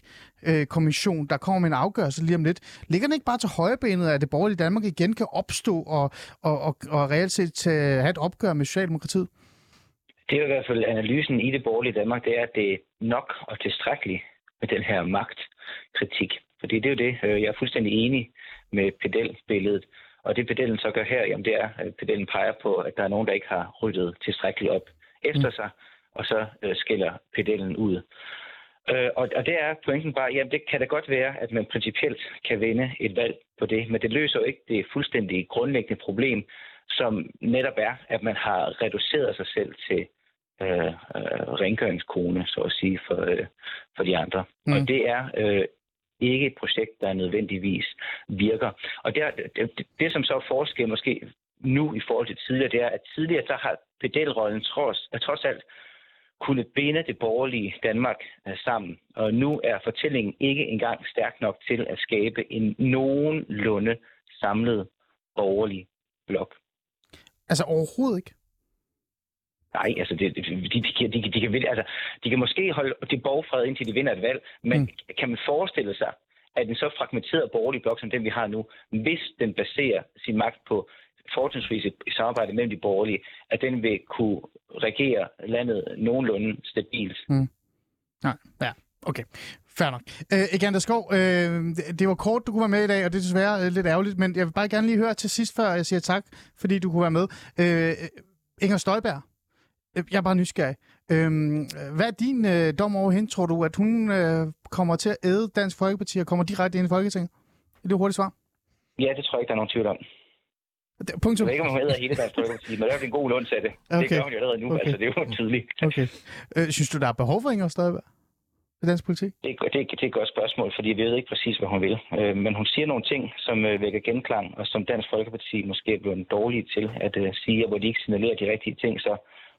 øh, kommission, der kommer med en afgørelse lige om lidt. Ligger den ikke bare til højrebenet, at det borgerlige Danmark igen kan opstå og, og, og, og reelt set have et opgør med Socialdemokratiet? Det er i hvert fald analysen i det borgerlige Danmark, det er, at det er nok og tilstrækkeligt med den her magtkritik. Fordi det er jo det, øh, jeg er fuldstændig enig med pedelbilledet. Og det pedellen så gør her, jamen det er, at pedellen peger på, at der er nogen, der ikke har ryddet tilstrækkeligt op efter mm. sig, og så øh, skiller pedellen ud. Øh, og, og det er pointen bare, jamen det kan da godt være, at man principielt kan vinde et valg på det, men det løser jo ikke det fuldstændig grundlæggende problem, som netop er, at man har reduceret sig selv til øh, øh, rengøringskone, så at sige, for, øh, for de andre. Mm. Og det er øh, ikke et projekt, der nødvendigvis virker. Og det, er, det, det som så forskel måske nu i forhold til tidligere, det er, at tidligere så har pedelrollen trods, trods alt kunne binde det borgerlige Danmark øh, sammen. Og nu er fortællingen ikke engang stærk nok til at skabe en nogenlunde samlet borgerlig blok. Altså overhovedet ikke? Nej, altså det, de, de, de, de, de, kan, altså, de kan måske holde det borgerfred, indtil de vinder et valg, men mm. kan man forestille sig, at en så fragmenteret borgerlig blok som den, vi har nu, hvis den baserer sin magt på fortrinsvis i samarbejde mellem de borgerlige, at den vil kunne regere landet nogenlunde stabilt. Mm. Nej, ja, okay. Fair nok. Øh, Egander Skov, øh, det var kort, du kunne være med i dag, og det er desværre øh, lidt ærgerligt, men jeg vil bare gerne lige høre til sidst, før jeg siger tak, fordi du kunne være med. Øh, Inger Støjberg, øh, jeg er bare nysgerrig. Øh, hvad er din øh, dom over hende? Tror du, at hun øh, kommer til at æde Dansk Folkeparti og kommer direkte ind i Folketinget? Er det hurtigt svar? Ja, det tror jeg ikke, der er nogen tvivl om. Punktum. Jeg ved ikke, om hun hedder hele Dansk Folkeparti, men det er en god lunds af det. Okay. Det gør hun jo allerede nu, okay. altså det er jo tydeligt. Okay. Øh, synes du, der er behov for Inger Støjberg? i dansk politik? Det, det, det er et godt spørgsmål, fordi vi ved ikke præcis, hvad hun vil. Øh, men hun siger nogle ting, som øh, vækker genklang, og som Dansk Folkeparti måske er blevet dårlige til at øh, sige, hvor de ikke signalerer de rigtige ting. Så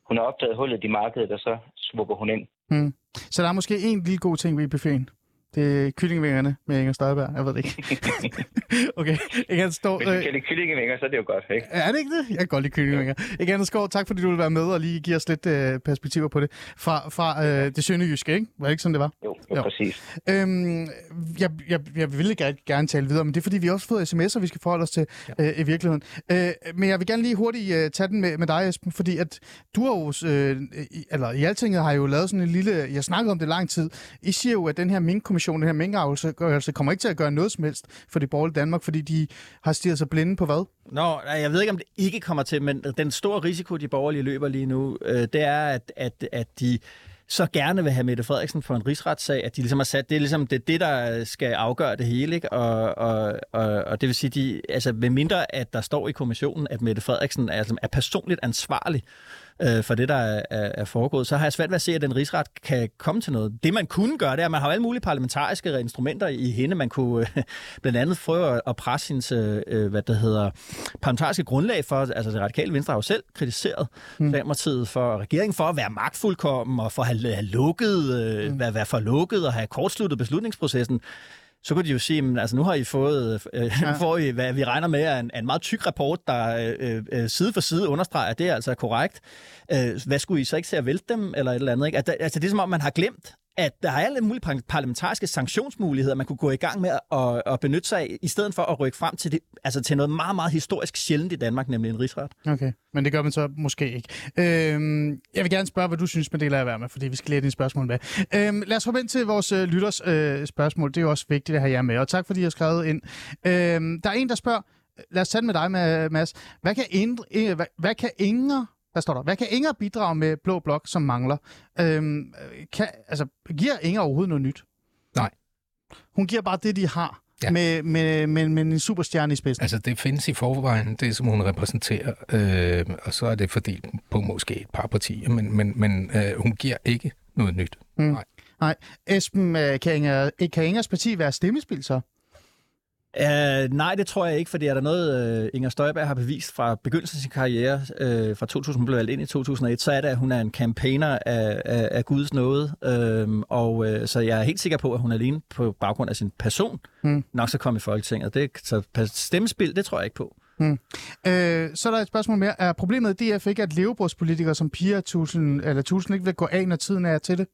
hun har opdaget hullet i markedet, og så svupper hun ind. Hmm. Så der er måske en lille god ting ved buffeten? Det er kyllingevingerne med Inger Støjberg. Jeg ved det ikke. okay. Ikke stå, Hvis du kan lide kyllingevinger, så er det jo godt, ikke? Er det ikke det? Jeg kan godt lide kyllingevinger. Ja. Ikke Skov, tak fordi du vil være med og lige give os lidt uh, perspektiver på det. Fra, fra uh, det sønderjyske, ikke? Var det ikke sådan, det var? Jo, jo, jo. præcis. Øhm, jeg, jeg, jeg vil gerne, gerne tale videre, men det er fordi, vi også har fået sms'er, vi skal forholde os til ja. uh, i virkeligheden. Uh, men jeg vil gerne lige hurtigt uh, tage den med, med dig, Esben, fordi at du har jo, uh, eller i Altinget har jo lavet sådan en lille, jeg snakkede om det lang tid. I siger jo, at den her mink kommission, den her minkafgørelse, kommer ikke til at gøre noget som helst for det borgerlige Danmark, fordi de har stirret sig blinde på hvad? Nå, jeg ved ikke, om det ikke kommer til, men den store risiko, de borgerlige løber lige nu, øh, det er, at, at, at de så gerne vil have Mette Frederiksen for en rigsretssag, at de ligesom har sat, det er ligesom det, det der skal afgøre det hele, ikke? Og, og, og, og det vil sige, de, altså med mindre at der står i kommissionen, at Mette Frederiksen er, altså, er personligt ansvarlig øh, for det, der er, er foregået, så har jeg svært ved at se, at den rigsret kan komme til noget. Det, man kunne gøre, det er, at man har alle mulige parlamentariske instrumenter i hende. Man kunne øh, blandt andet prøve at presse hendes øh, hvad det hedder, parlamentariske grundlag for, altså det radikale venstre har jo selv kritiseret mm. Socialdemokratiet for regeringen for at være magtfuldkommen og for at have, have lukket, øh, mm. være, være for lukket og have kortsluttet beslutningsprocessen så kunne de jo sige, at altså, nu har I fået, øh, ja. får I, hvad vi regner med, er en, en meget tyk rapport, der øh, øh, side for side understreger, at det er altså korrekt. Øh, hvad skulle I så ikke se at vælte dem, eller et eller andet? Ikke? Altså, altså, det er som om, man har glemt, at der er alle mulige parlamentariske sanktionsmuligheder, man kunne gå i gang med at, at benytte sig af, i stedet for at rykke frem til, det, altså til noget meget, meget historisk sjældent i Danmark, nemlig en rigsret. Okay, men det gør man så måske ikke. Øhm, jeg vil gerne spørge, hvad du synes, med det lader være med, fordi vi skal lære dine spørgsmål med. Øhm, lad os hoppe ind til vores øh, lytters øh, spørgsmål. Det er jo også vigtigt at have jer med, og tak fordi I har skrevet ind. Øhm, der er en, der spørger, lad os tage den med dig, Mads. Hvad kan, indre, øh, hvad, hvad kan Inger hvad står der? Hvad kan Inger bidrage med Blå Blok, som mangler? Øhm, kan, altså, giver Inger overhovedet noget nyt? Nej. Hun giver bare det, de har, ja. Med, med, med, med en superstjerne i spidsen. Altså, det findes i forvejen, det som hun repræsenterer, øh, og så er det fordelt på måske et par partier, men, men, men øh, hun giver ikke noget nyt. Mm. Nej. Nej. Esben, øh, kan, Inger, kan Ingers parti være stemmespil så? Uh, nej, det tror jeg ikke, fordi er der noget, uh, Inger Støjberg har bevist fra begyndelsen af sin karriere, uh, fra 2000, hun blev valgt ind i 2001, så er det, at hun er en campaigner af, af, af Guds nåde. Uh, og uh, så jeg er helt sikker på, at hun alene på baggrund af sin person Mm. nok så komme i Folketinget. Det, så stemmespil, det tror jeg ikke på. Hmm. Øh, så er der et spørgsmål mere. Er problemet i DF ikke, at levebrødspolitikere som Pia Tusind, eller Tusind ikke vil gå af, når tiden er til det?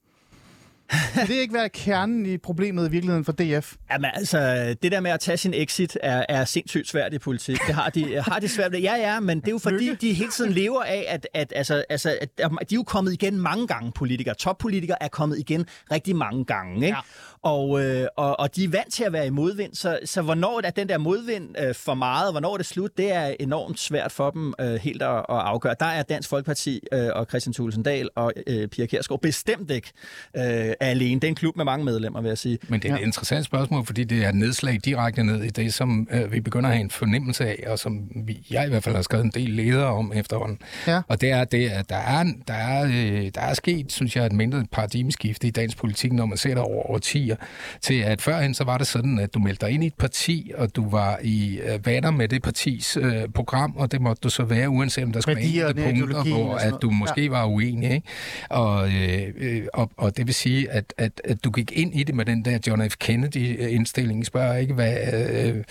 Det ikke være kernen i problemet i virkeligheden for DF? Jamen altså, det der med at tage sin exit er, er sindssygt svært i politik. Det har de, har de svært ved. Ja, ja, men det er jo fordi, de hele tiden lever af, at, at, altså, altså, at de er jo kommet igen mange gange, politikere. Toppolitikere er kommet igen rigtig mange gange. Ikke? Ja. Og, øh, og, og de er vant til at være i modvind, så, så hvornår er den der modvind øh, for meget, og hvornår er det slut, det er enormt svært for dem øh, helt at, at afgøre. Der er Dansk Folkeparti øh, og Christian Thulesen Dahl og øh, Pia Kjærsgaard bestemt ikke øh, alene. Det er en klub med mange medlemmer, vil jeg sige. Men det er et ja. interessant spørgsmål, fordi det er et nedslag direkte ned i det, som øh, vi begynder at have en fornemmelse af, og som vi, jeg i hvert fald har skrevet en del ledere om efterhånden. Ja. Og det er, det, at der er, der, er, øh, der er sket, synes jeg, et mindre paradigmeskifte i dansk politik, når man ser det over årtier, til at førhen så var det sådan, at du meldte dig ind i et parti, og du var i øh, vaner med det partis øh, program, og det måtte du så være, uanset om der skulle være enkelte punkter, hvor at du måske var uenig. Ikke? Og, øh, øh, og, og det vil sige, at, at, at du gik ind i det med den der John F. Kennedy-indstilling. Spørger ikke, hvad, øh,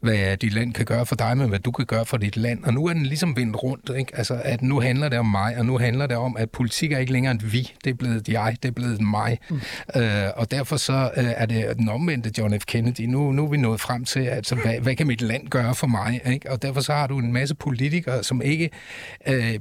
hvad dit land kan gøre for dig, men hvad du kan gøre for dit land. Og nu er den ligesom vendt rundt. Ikke? Altså, at nu handler det om mig, og nu handler det om, at politik er ikke længere et vi. Det er blevet jeg, det er blevet mig. Mm. Øh, og derfor så øh, er det den omvendte John F. Kennedy. Nu, nu er vi nået frem til, at så, hvad, hvad kan mit land gøre for mig? Ikke? Og derfor så har du en masse politikere, som ikke... Øh,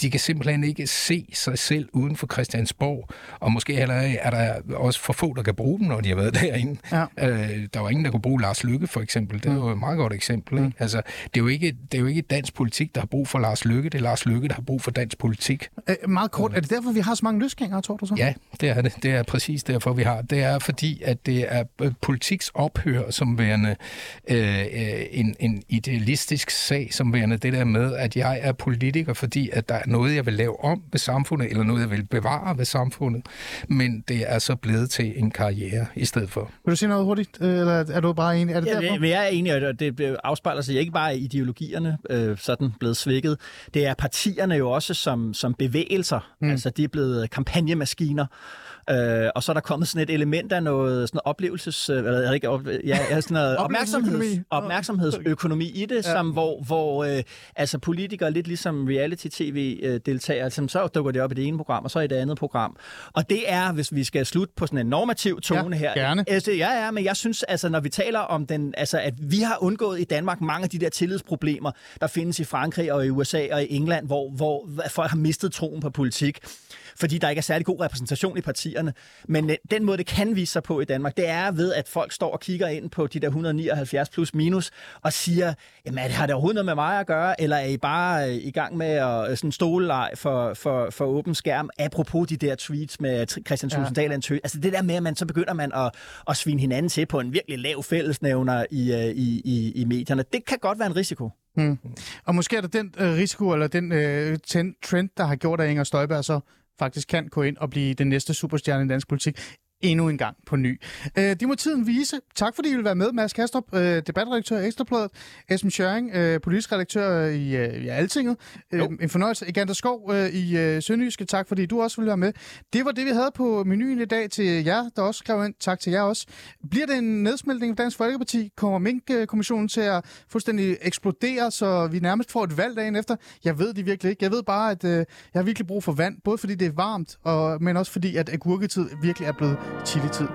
de kan simpelthen ikke se sig selv uden for Christiansborg, og måske heller er der også for få, der kan bruge dem, når de har været derinde. Ja. Øh, der var ingen, der kunne bruge Lars Lykke, for eksempel. Det er jo et meget godt eksempel. Ikke? Altså, det, er jo ikke, det er jo ikke dansk politik, der har brug for Lars Lykke. Det er Lars Lykke, der har brug for dansk politik. Øh, meget kort, er det derfor, vi har så mange løsgængere, tror du så? Ja, det er det. Det er præcis derfor, vi har. Det er fordi, at det er øh, politiks ophør som værende øh, øh, en, en idealistisk sag, som værende det der med, at jeg er politiker, fordi at der er noget, jeg vil lave om ved samfundet, eller noget, jeg vil bevare ved samfundet. Men det er så blevet til en karriere i stedet for. Vil du sige noget hurtigt, øh, eller er du bare enig? Er det Ja, derfor? men jeg er enig, og det afspejler sig ikke bare i ideologierne, øh, sådan blevet svækket. Det er partierne jo også som, som bevægelser. Mm. Altså, de er blevet kampagnemaskiner. Øh, og så er der kommet sådan et element af noget sådan noget oplevelses... øh, Eller, ikke, op, ja, ja, sådan noget opmærksomheds, opmærksomhedsøkonomi i det, ja. som, hvor, hvor øh, altså politikere, lidt ligesom reality-tv-deltagere, altså, så dukker det op i det ene program, og så i det andet program. Og det er, hvis vi skal slutte på sådan en normativ tone Ja, her. gerne. Altså, ja, ja, men jeg synes, altså, når vi taler om den, altså, at vi har undgået i Danmark mange af de der tillidsproblemer, der findes i Frankrig og i USA og i England, hvor, hvor folk har mistet troen på politik fordi der ikke er særlig god repræsentation i partierne. Men øh, den måde, det kan vise sig på i Danmark, det er ved, at folk står og kigger ind på de der 179 plus minus og siger, jamen er det, har det overhovedet noget med mig at gøre, eller er I bare øh, i gang med at øh, sådan stoleleg for, for, for åben skærm, apropos de der tweets med Christian Dahl en tø. Altså det der med, at man så begynder man at, at svine hinanden til på en virkelig lav fællesnævner i, i, i, i medierne. Det kan godt være en risiko. Hmm. Og måske er der den øh, risiko, eller den øh, trend, der har gjort, at Inger Støjberg så faktisk kan gå ind og blive den næste superstjerne i dansk politik endnu en gang på ny. Øh, det må tiden vise. Tak fordi I vil være med, Mads Kastrup, øh, debatredaktør i Ekstrabladet, Esben Schøring, øh, politisk redaktør i, øh, i Altinget. Øh, en fornøjelse. Egander Skov øh, i øh, Sønderjyske, tak fordi du også vil være med. Det var det, vi havde på menuen i dag til jer, der også skrev ind. Tak til jer også. Bliver det en nedsmeltning af Dansk Folkeparti? Kommer Mink-kommissionen til at fuldstændig eksplodere, så vi nærmest får et valg dagen efter? Jeg ved det virkelig ikke. Jeg ved bare, at øh, jeg har virkelig brug for vand, både fordi det er varmt, og, men også fordi, at agurketid virkelig er blevet 七个字